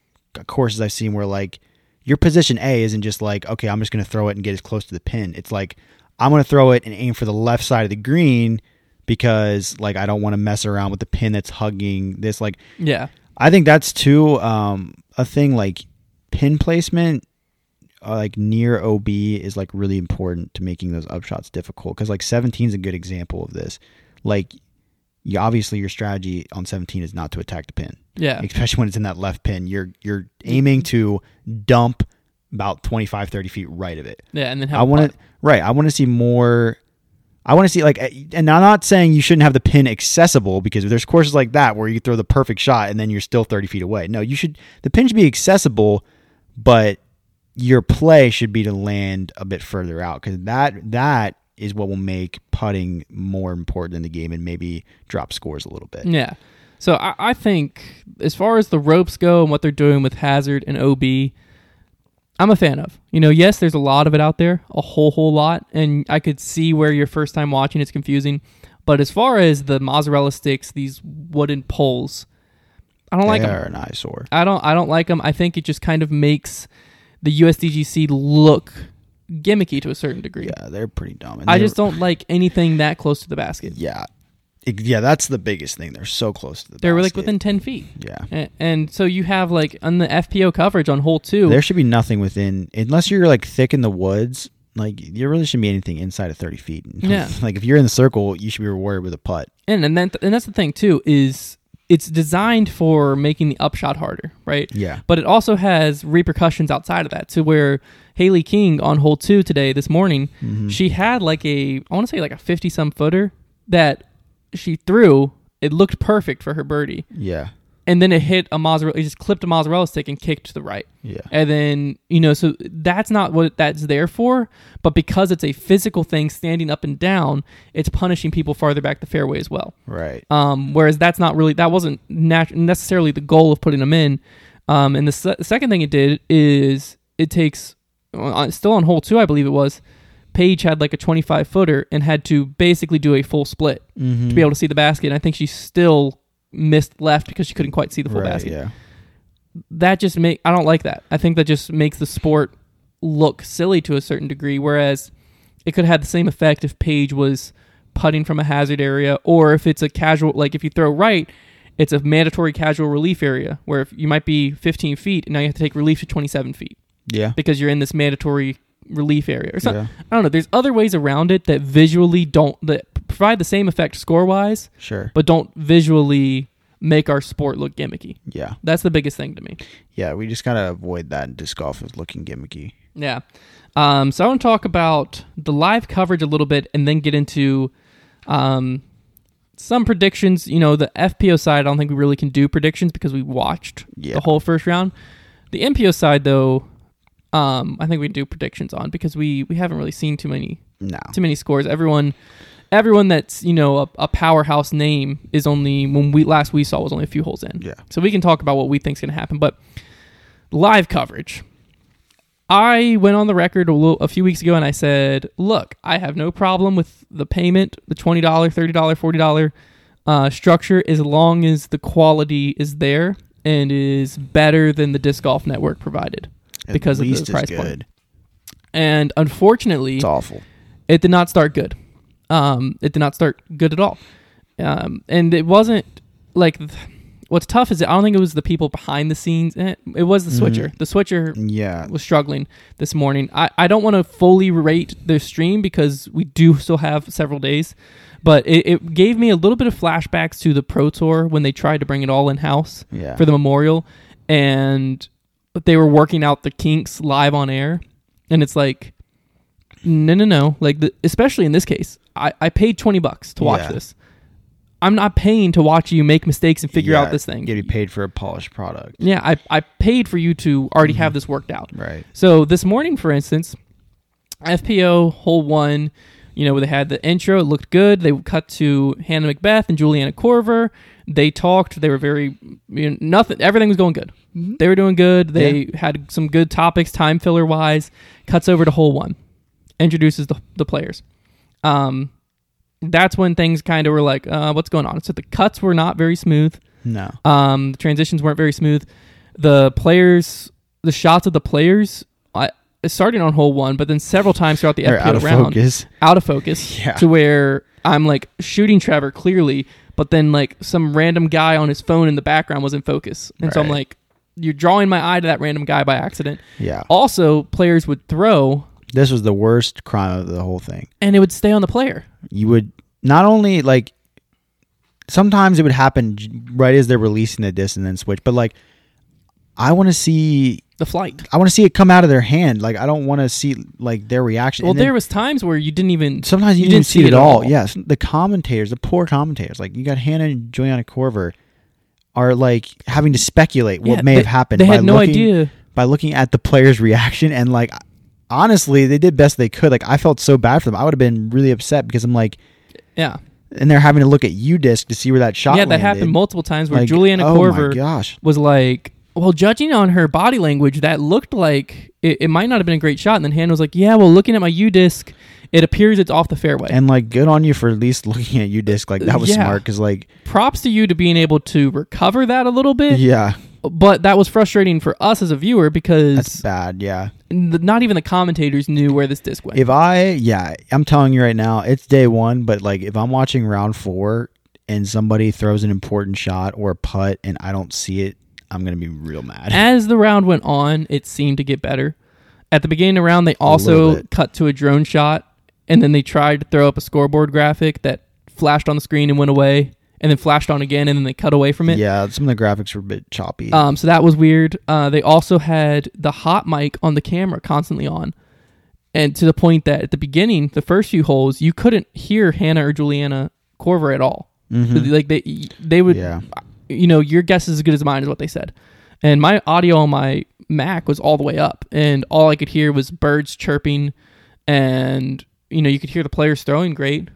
courses I've seen where like your position A isn't just like okay I'm just gonna throw it and get as close to the pin. It's like I'm gonna throw it and aim for the left side of the green because like I don't want to mess around with the pin that's hugging this like yeah, I think that's too um, a thing like pin placement, uh, like near OB is like really important to making those upshots difficult because like 17 is a good example of this. Like, you obviously your strategy on 17 is not to attack the pin, yeah, especially when it's in that left pin. You're you're aiming to dump about 25, 30 feet right of it. yeah. And then I want to right. I want to see more. I want to see like, and I'm not saying you shouldn't have the pin accessible because there's courses like that where you throw the perfect shot and then you're still 30 feet away. No, you should. The pin should be accessible, but your play should be to land a bit further out because that that is what will make putting more important in the game and maybe drop scores a little bit. Yeah. So I, I think as far as the ropes go and what they're doing with Hazard and OB, I'm a fan of. You know, yes, there's a lot of it out there, a whole whole lot, and I could see where your first time watching it's confusing. But as far as the mozzarella sticks, these wooden poles, I don't like them. they them. are an eyesore. I don't I don't like them. I think it just kind of makes the USDGC look gimmicky to a certain degree. Yeah, they're pretty dumb. And I just don't like anything that close to the basket. Yeah, It- yeah, that's the biggest thing. They're so close to the. They're like within 10 feet. Yeah. And, and so you have like on the FPO coverage on hole two. There should be nothing within, unless you're like thick in the woods. Like there really shouldn't be anything inside of thirty feet. Yeah. like if you're in the circle, you should be rewarded with a putt. and and then and that's the thing too is it's designed for making the upshot harder, right? Yeah. But it also has repercussions outside of that. To where Hailey King on hole two today, this morning, Mm-hmm. she had like a I want to say like a fifty some footer that she threw. It looked perfect for her birdie, Yeah. And then it hit a mozzarella. It just clipped a mozzarella stick and kicked to the right. Yeah. And then, you know, so that's not what that's there for. But because it's a physical thing standing up and down, it's punishing people farther back the fairway as well. Right. Um, whereas that's not really, that wasn't nat- necessarily the goal of putting them in. Um, and the se- second thing it did is it takes, uh, still on hole two, I believe it was, Paige had like a 25 footer and had to basically do a full split Mm-hmm. to be able to see the basket. And I think she still missed left because she couldn't quite see the full right. basket Yeah. that just make I don't like that. I think that just makes the sport look silly to a certain degree. Whereas it could have had the same effect if Paige was putting from a hazard area, or if it's a casual like if you throw right, it's a mandatory casual relief area where if you might be 15 feet and now you have to take relief to 27 feet Yeah. because you're in this mandatory relief area or something. Yeah. I don't know. There's other ways around it that visually don't that provide the same effect score wise, Sure. but don't visually make our sport look gimmicky. Yeah. That's the biggest thing to me. Yeah. We just gotta avoid that in disc golf is looking gimmicky. Yeah. Um, so I want to talk about the live coverage a little bit and then get into um, some predictions. You know, the FPO side, I don't think we really can do predictions because we watched Yeah. the whole first round. The MPO side, though, um, I think we do predictions on because we, we haven't really seen too many No. too many scores. Everyone, everyone that's you know a, a powerhouse name is only when we last we saw was only a few holes in. Yeah. So we can talk about what we think's going to happen, but live coverage. I went on the record a, little, a few weeks ago and I said, "Look, I have no problem with the payment, the twenty dollar, thirty dollar, forty dollar uh, structure, as long as the quality is there and is better than the disc golf network provided." At because of the price point. And unfortunately, It's awful. it did not start good. Um, it did not start good at all. Um, and it wasn't like th- what's tough is I don't think it was the people behind the scenes. Eh, It was the Mhm. switcher. The switcher Yeah. was struggling this morning. I, I don't want to fully rate the stream because we do still have several days, but it, it gave me a little bit of flashbacks to the Pro Tour when they tried to bring it all in house Yeah. for the memorial and they were working out the kinks live on air and it's like no no no like the, especially in this case I, I paid 20 bucks to watch Yeah. this I'm not paying to watch you make mistakes and figure out this thing. Get you paid for a polished product. Yeah, I, I paid for you to already mm-hmm. have this worked out. Right. So this morning, for instance, FPO hole one, you know, they had the intro, it looked good. They cut to Hannah McBeth and Juliana Korver. They talked. They were very, you know, nothing. Everything was going good. They were doing good. They had some good topics, time filler wise. Cuts over to hole one, introduces the the players. Um, that's when things kind of were like, uh, what's going on? So the cuts were not very smooth. No. Um, the transitions weren't very smooth. The players, the shots of the players, I started on hole one, but then several times throughout the FPO out of round, focus. out of focus, Yeah. to where I'm like shooting Trevor clearly, but then like some random guy on his phone in the background was in focus, and so I'm like, you're drawing my eye to that random guy by accident. Yeah. Also, players would throw, This was the worst crime of the whole thing. and it would stay on the player. You would not only like sometimes it would happen right as they're releasing the disc and then switch, but like I want to see The flight. I want to see it come out of their hand. Like I don't want to see like their reaction. Well, then there was times where you didn't even. sometimes you, you didn't didn't see it at at all. all. Yes, the commentators, the poor commentators, like you got Hannah and Juliana Korver, are like having to speculate what Yeah, may they- have happened. They by had no looking, idea. by looking at the player's reaction and like honestly they did best they could like i felt so bad for them i would have been really upset because i'm like Yeah. and they're having to look at UDisc to see where that shot yeah, that landed. happened multiple times where Like, Juliana oh Korver gosh was like, well, judging on her body language, that looked like it, it might not have been a great shot. And then Hannah was like, yeah, well, looking at my UDisc, it appears it's off the fairway. and like good on you for at least looking at UDisc like that was Yeah. smart because like Props to you to being able to recover that a little bit. yeah But that was frustrating for us as a viewer because that's bad yeah not even the commentators knew where this disc went. if i yeah i'm telling you right now it's day one but like if i'm watching round four and somebody throws an important shot or a putt and i don't see it i'm gonna be real mad As the round went on, it seemed to get better. At the beginning of the round, they also cut to a drone shot, and then they tried to throw up a scoreboard graphic that flashed on the screen and went away, and then flashed on again, and then they cut away from it. yeah some of the graphics were a bit choppy Um, so that was weird. Uh, they also had the hot mic on the camera constantly on, and to the point that at the beginning, the first few holes, you couldn't hear Hannah or Juliana Korver at all. Mhm. Like they, they would, yeah you know, your guess is as good as mine, is what they said. And my audio on my Mac was all the way up, and all I could hear was birds chirping, and you know, you could hear the players throwing great,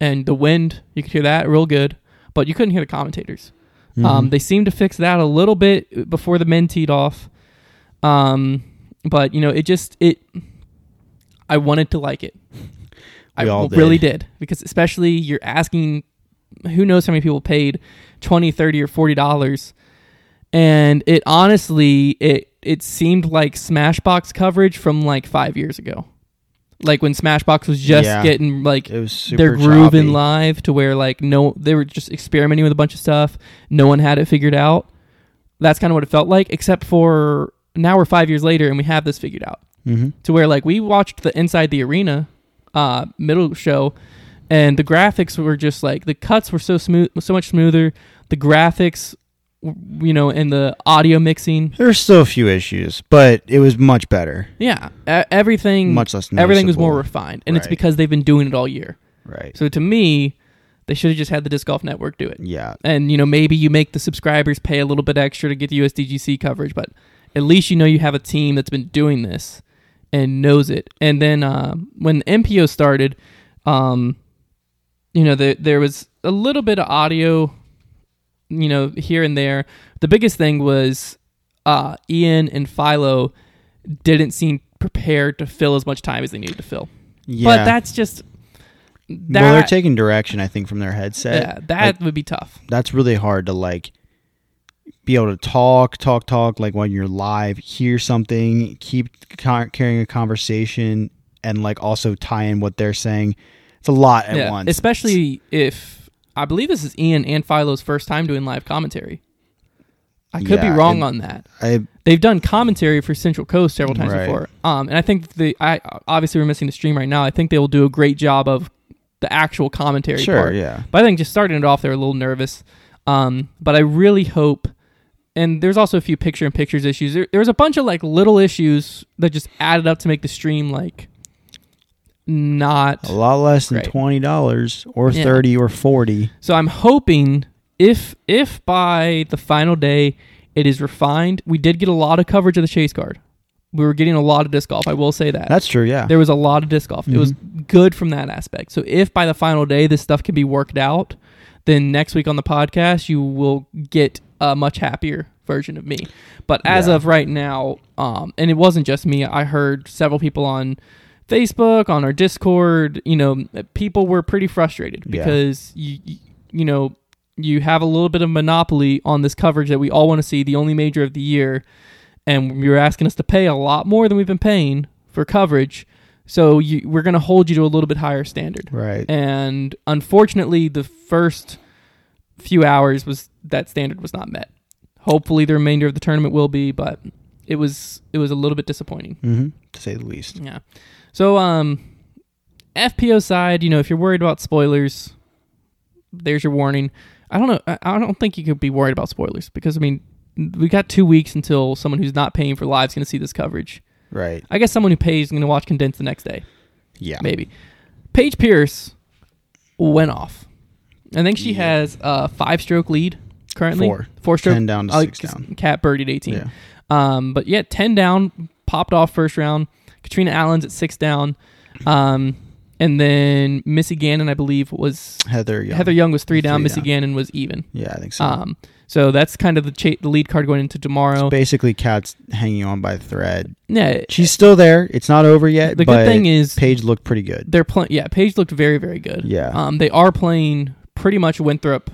and the wind, you could hear that real good, but you couldn't hear the commentators. Mm-hmm. Um, they seemed to fix that a little bit before the men teed off. Um, but you know, it just it. I wanted to like it. I all really did. did because especially you're asking, who knows how many people paid 20 30 or 40 dollars and it honestly it it seemed like smashbox coverage from like five years ago like when smashbox was just Yeah. getting like it was super their groove in live to where like no they were just experimenting with a bunch of stuff. No one had it figured out. That's kind of what it felt like except for now we're five years later and we have this figured out. Mhm. to where like we watched the inside the arena uh middle show and the graphics were just like the cuts were so smooth so much smoother. The graphics you know and the audio mixing There were still a few issues, but it was much better. yeah e- everything Much less Noticeable. everything was more refined and it's because they've been doing it all year Right. so to me they should have just had the disc golf network do it Yeah. and you know maybe you make the subscribers pay a little bit extra to get the USDGC coverage, but at least you know you have a team that's been doing this and knows it. And then uh, when the MPO started, um, you know the, there was a little bit of audio, you know here and there. The biggest thing was uh, Ian and Philo didn't seem prepared to fill as much time as they needed to fill. Yeah. But that's just that. well, they're taking direction, I think, from their headset. yeah, that Like, would be tough. that's really hard to like be able to talk, talk, talk, like when you're live, hear something, keep ca- carrying a conversation, and like also tie in what they're saying. It's a lot at once. Especially if I believe this is Ian and Philo's first time doing live commentary. I could Yeah, be wrong on that. I, They've done commentary for Central Coast several times Right. before. Um, and I think the I obviously we're missing the stream right now. I think they will do a great job of the actual commentary sure, part. yeah. But I think just starting it off, they're a little nervous. Um, but I really hope, and there's also a few picture in pictures issues. There, there was a bunch of like little issues that just added up to make the stream like not A lot less than Great. twenty dollars or Yeah. thirty or forty. So I'm hoping if if by the final day it is refined, we did get a lot of coverage of the chase card. We were getting a lot of disc golf. I will say that. That's true. Yeah. there was a lot of disc golf. It was good from that aspect. So if by the final day this stuff can be worked out, then next week on the podcast you will get a much happier version of me. But as Yeah. of right now, um, and it wasn't just me. I heard several people on Facebook, on our Discord. You know, people were pretty frustrated Yeah. because you you- you know you have a little bit of monopoly on this coverage that we all want to see, the only major of the year, and you're asking us to pay a lot more than we've been paying for coverage. So you, we're going to hold you to a little bit higher standard. right. And unfortunately, the first few hours was that standard was not met. Hopefully, the remainder of the tournament will be, but it was it was a little bit disappointing. hmm To say the least. Yeah. So um FPO side, you know, if you're worried about spoilers, there's your warning. I don't know I, don't think you could be worried about spoilers because I mean, we got 2 weeks until someone who's not paying for live is going to see this coverage. Right. I guess someone who pays is going to watch condensed the next day, Yeah. maybe. Paige Pierce went off. I think she Yeah. has a 5-stroke lead currently. Four. 4 stroke. Ten down to Oh, six down. Cat birdied 18. Yeah. Um, but yeah, 10 down, popped off first round. Catrina Allen's at six down. Um, and then Missy Gannon, I believe, was Heather Young. Heather Young was three down. Three Missy down. Gannon was even. Yeah, I think so. Um, so that's kind of the cha- the lead card going into tomorrow. Basically, Kat's hanging on by a thread. Yeah, She's still there. It's not over yet. the but good thing is Paige looked pretty good. they're playing. Yeah, Paige looked very very good. Yeah. Um, they are playing pretty much Winthrop.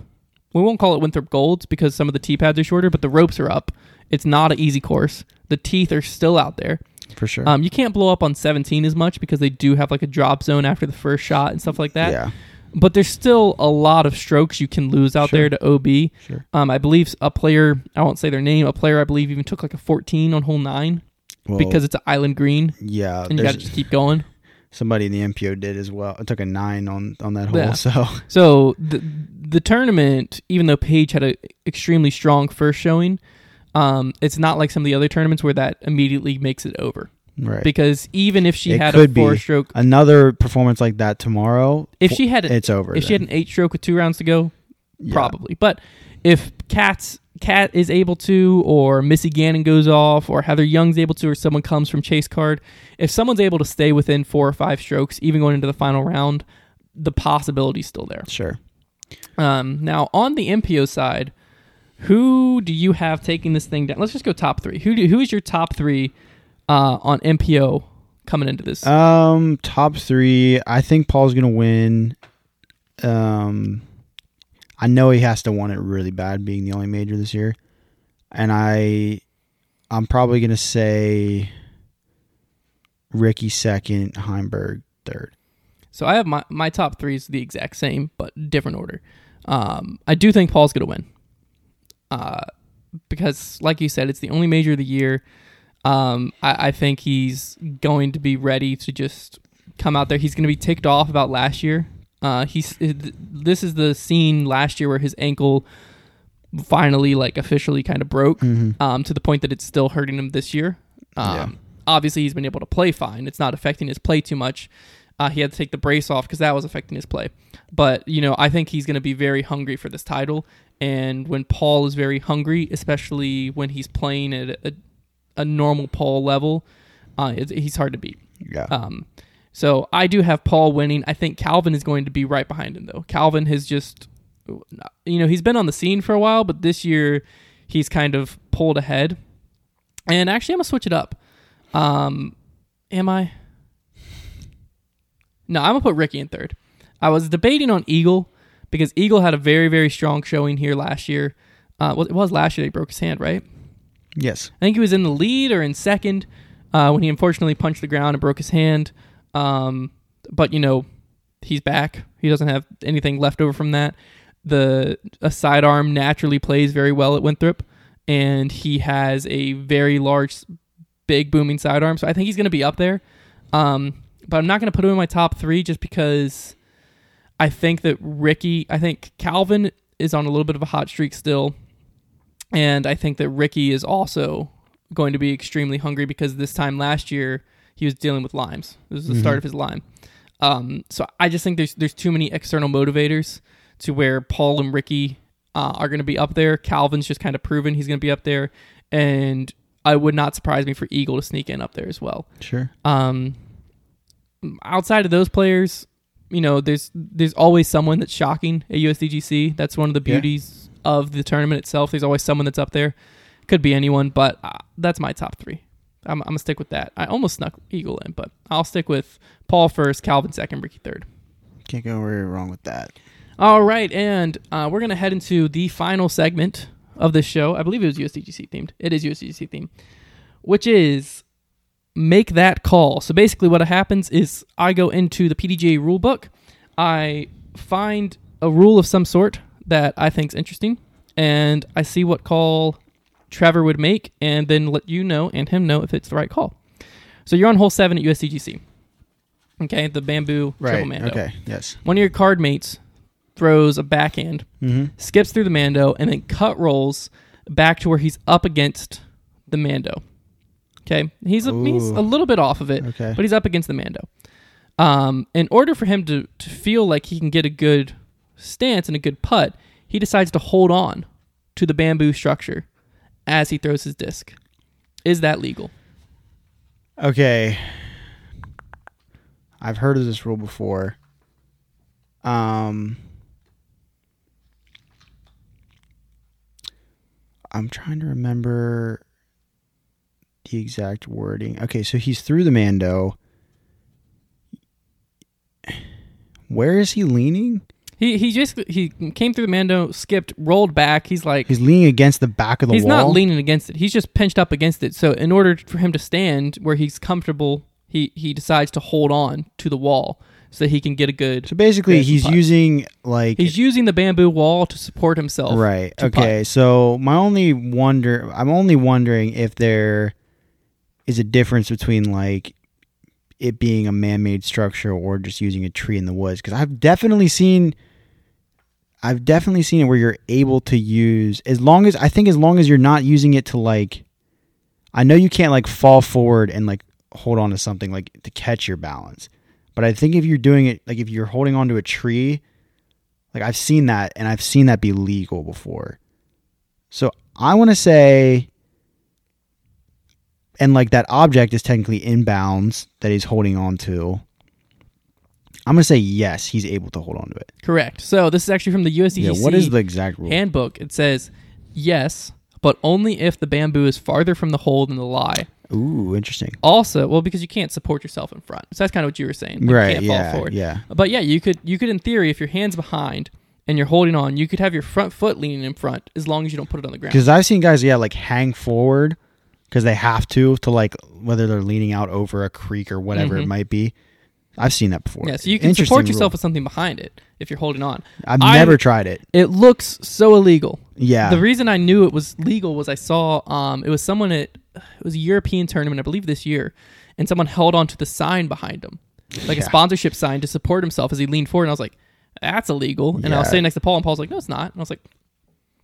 We won't call it Winthrop Golds because some of the tee pads are shorter, but the ropes are up. It's not an easy course. The teeth are still out there. For sure. Um, you can't blow up on 17 as much because they do have like a drop zone after the first shot and stuff like that. yeah. But there's still a lot of strokes you can lose out Sure. there to OB. Sure. Um, I believe a player, I won't say their name, a player I believe even took like a 14 on hole nine Well, because it's an island green yeah, and you got to just keep going. somebody in the MPO did as well. It took a nine on on that hole. Yeah. So So the the tournament, even though Paige had an extremely strong first showing, um, it's not like some of the other tournaments where that immediately makes it over. right. Because even if she It had a could be. four stroke, Another performance like that tomorrow. if she had a, it's over. if she had an eight stroke with two rounds to go, Yeah. probably. But if Cat's Cat is able to, or Missy Gannon goes off, or Heather Young's able to, or someone comes from chase card, if someone's able to stay within four or five strokes, even going into the final round, the possibility's still there. Sure. Um, now on the MPO side, who do you have taking this thing down? Let's just go top three. Who do, who is your top three uh, on MPO coming into this? Um, top three. I think Paul's gonna win. Um, I know he has to want it really bad, being the only major this year, and I, I'm probably gonna say Ricky second, Heimburg third. So I have my my top three is the exact same but different order. Um, I do think Paul's gonna win. Uh, because like you said, it's the only major of the year. Um, I, I think he's going to be ready to just come out there. He's going to be ticked off about last year. Uh, he's this is the scene last year where his ankle finally like officially kind of broke Mm-hmm. um, to the point that it's still hurting him this year. Um, Yeah. Obviously, he's been able to play fine. It's not affecting his play too much. Uh, he had to take the brace off because that was affecting his play. But you know, I think he's going to be very hungry for this title. And when Paul is very hungry, especially when he's playing at a, a normal Paul level, uh, he's hard to beat. Yeah. Um, so I do have Paul winning. I think Calvin is going to be right behind him, though. Calvin has just, you know, he's been on the scene for a while, but this year he's kind of pulled ahead. And actually, I'm gonna switch it up. Um, am I? No, I'm gonna put Ricky in third. I was debating on Eagle because Eagle had a very, very strong showing here last year. Uh, well, it was last year he broke his hand, right? yes. I think he was in the lead or in second uh, when he unfortunately punched the ground and broke his hand. Um, but you know, he's back. He doesn't have anything left over from that. The a sidearm naturally plays very well at Winthrop, and he has a very large, big booming sidearm. So I think he's going to be up there. Um, but I'm not going to put him in my top three just because I think that Ricky. I think Calvin is on a little bit of a hot streak still. And I think that Ricky is also going to be extremely hungry because this time last year he was dealing with limes. This is the start of his Lyme. Um, so I just think there's there's too many external motivators to where Paul and Ricky uh, are going to be up there. Calvin's just kind of proven he's going to be up there, and I would not surprise me for Eagle to sneak in up there as well. Sure. Um, outside of those players, you know, there's there's always someone that's shocking at USDGC. That's one of the Yeah. beauties of the tournament itself. There's always someone that's up there. Could be anyone, but uh, that's my top three. I'm, I'm gonna stick with that. I almost snuck Eagle in, but I'll stick with Paul first, Calvin second, Ricky third. Can't go very wrong with that. All right, and uh, we're gonna head into the final segment of this show. I believe it was USDGC themed. It is USDGC themed, which is make that call. So basically, what happens is I go into the PDGA rule book, I find a rule of some sort that I think is interesting, and I see what call Trevor would make, and then let you know and him know if it's the right call. So you're on hole seven at USDGC. Okay, the bamboo Right. triple mando. Okay. Yes. One of your card mates throws a backhand, Mm-hmm. skips through the mando, and then cut rolls back to where he's up against the mando. Okay, he's a, he's a little bit off of it, Okay. but he's up against the mando. Um, in order for him to to feel like he can get a good stance and a good putt, he decides to hold on to the bamboo structure as he throws his disc. Is that legal? Okay. I've heard of this rule before. Um I'm trying to remember the exact wording. Okay, so he's through the Mando. Where is he leaning? He he just he came through the mando, skipped, rolled back. He's like He's leaning against the back of the he's wall. not leaning against it. He's just pinched up against it. So in order for him to stand where he's comfortable, he he decides to hold on to the wall so that he can get a good. So basically, he's putt. using like He's using the bamboo wall to support himself. Right. to Okay. So my only wonder, I'm only wondering if there is a difference between like it being a man-made structure or just using a tree in the woods. Because I've definitely seen, I've definitely seen it where you're able to use as long as I think as long as you're not using it to like, I know you can't like fall forward and like hold on to something like to catch your balance. But I think if you're doing it like if you're holding onto a tree, like I've seen that and I've seen that be legal before. So I want to say and like that object is technically inbounds that he's holding on to. I'm going to say yes, he's able to hold on to it. Correct. So this is actually from the USDGC Yeah, what is the exact rule? handbook. It says yes, but only if the bamboo is farther from the hole than the lie. Ooh, interesting. Also, well, because you can't support yourself in front. So that's kind of what you were saying. Like, right, You can't yeah, yeah. But yeah, you could you could in theory, if your hands behind and you're holding on, you could have your front foot leaning in front as long as you don't put it on the ground. Cuz I've seen guys yeah like hang forward cuz they have to to like whether they're leaning out over a creek or whatever Mhm. it might be. I've seen that before. Yeah, so you can support rule. yourself with something behind it if you're holding on. I've I'm- never tried it. It looks so illegal. Yeah. The reason I knew it was legal was I saw um it was someone at it was a European tournament I believe this year, and someone held onto the sign behind him, like a sponsorship sign to support himself as he leaned forward. And I was like, "That's illegal." And I was sitting next to Paul, and Paul's like, "No, it's not." And I was like,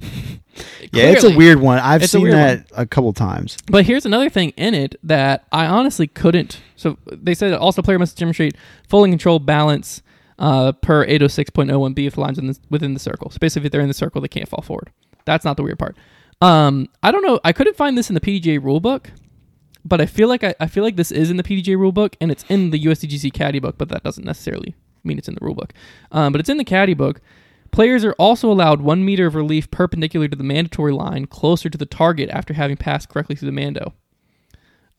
yeah, it's a weird one. I've It's seen weird that a couple times. But here's another thing in it that I honestly couldn't. So they said also player must demonstrate fully controlled balance uh, per 806.01b if the line's in the, within the circle. So basically, if they're in the circle, they can't fall forward. That's not the weird part. Um, I don't know. I couldn't find this in the PDGA rulebook, but I feel like I, I feel like this is in the PDGA rulebook and it's in the USDGC caddy book, but that doesn't necessarily mean it's in the rulebook. Um, but it's in the caddy book. Players are also allowed one meter of relief perpendicular to the mandatory line closer to the target after having passed correctly through the mando.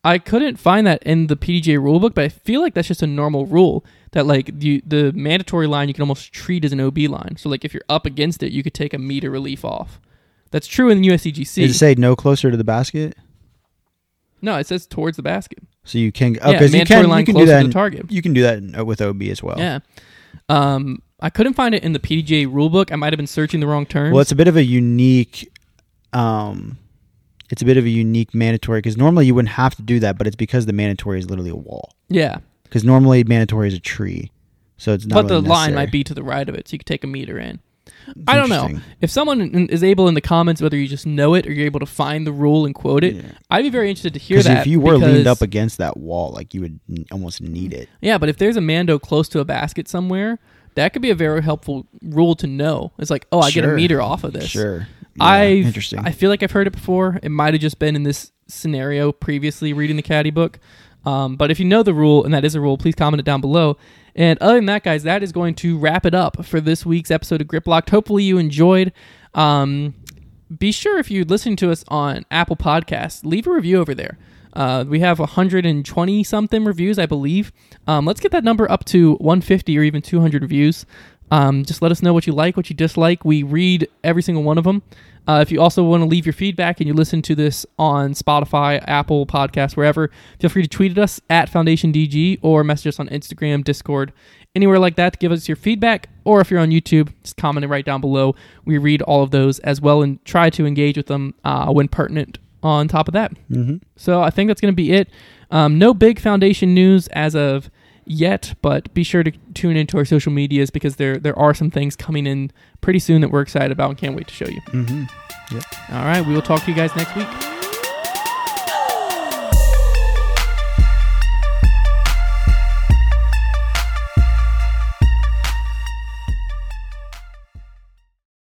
I couldn't find that in the PDGA rulebook, but I feel like that's just a normal rule that like the the mandatory line you can almost treat as an OB line. So like if you're up against it, you could take a meter relief off. That's true in the USDGC. Did it say no closer to the basket? no, it says towards the basket. So you can oh, yeah, 'cause you can line you can closer do that. to the in- target. You can do that in- with OB as well. Yeah. Um, I couldn't find it in the PDGA rulebook. I might have been searching the wrong terms. Well, it's a bit of a unique. Um, it's a bit of a unique mandatory because normally you wouldn't have to do that, but it's because the mandatory is literally a wall. yeah, Because normally mandatory is a tree, so it's not. but the really line might be to the right of it, so you could take a meter in. I don't know. If someone is able in the comments, whether you just know it or you're able to find the rule and quote it, Yeah. I'd be very interested to hear that. Because if you were leaned up against that wall, like you would n- almost need it. yeah, but if there's a Mando close to a basket somewhere, that could be a very helpful rule to know. It's like, oh, I get a meter off of this. Sure. I Yeah, interesting. I feel like I've heard it before. It might have just been in this scenario previously reading the caddy book. Um, but if you know the rule and that is a rule, please comment it down below. And other than that, guys, that is going to wrap it up for this week's episode of Grip Locked. Hopefully you enjoyed. Um, be sure if you're listening to us on Apple Podcasts, leave a review over there. Uh, we have 120 something reviews, I believe. Um, let's get that number up to 150 or even 200 reviews. Um, just let us know what you like, what you dislike. We read every single one of them. Uh, if you also want to leave your feedback and you listen to this on Spotify, Apple Podcasts, wherever, feel free to tweet at us at FoundationDG or message us on Instagram, Discord, anywhere like that to give us your feedback. Or if you're on YouTube, just comment it right down below. We read all of those as well and try to engage with them uh, when pertinent on top of that. mm-hmm. So I think that's going to be it. Um, no big foundation news as of yet, but be sure to tune into our social medias because there there are some things coming in pretty soon that we're excited about and can't wait to show you. Mm-hmm. All right, we will talk to you guys next week.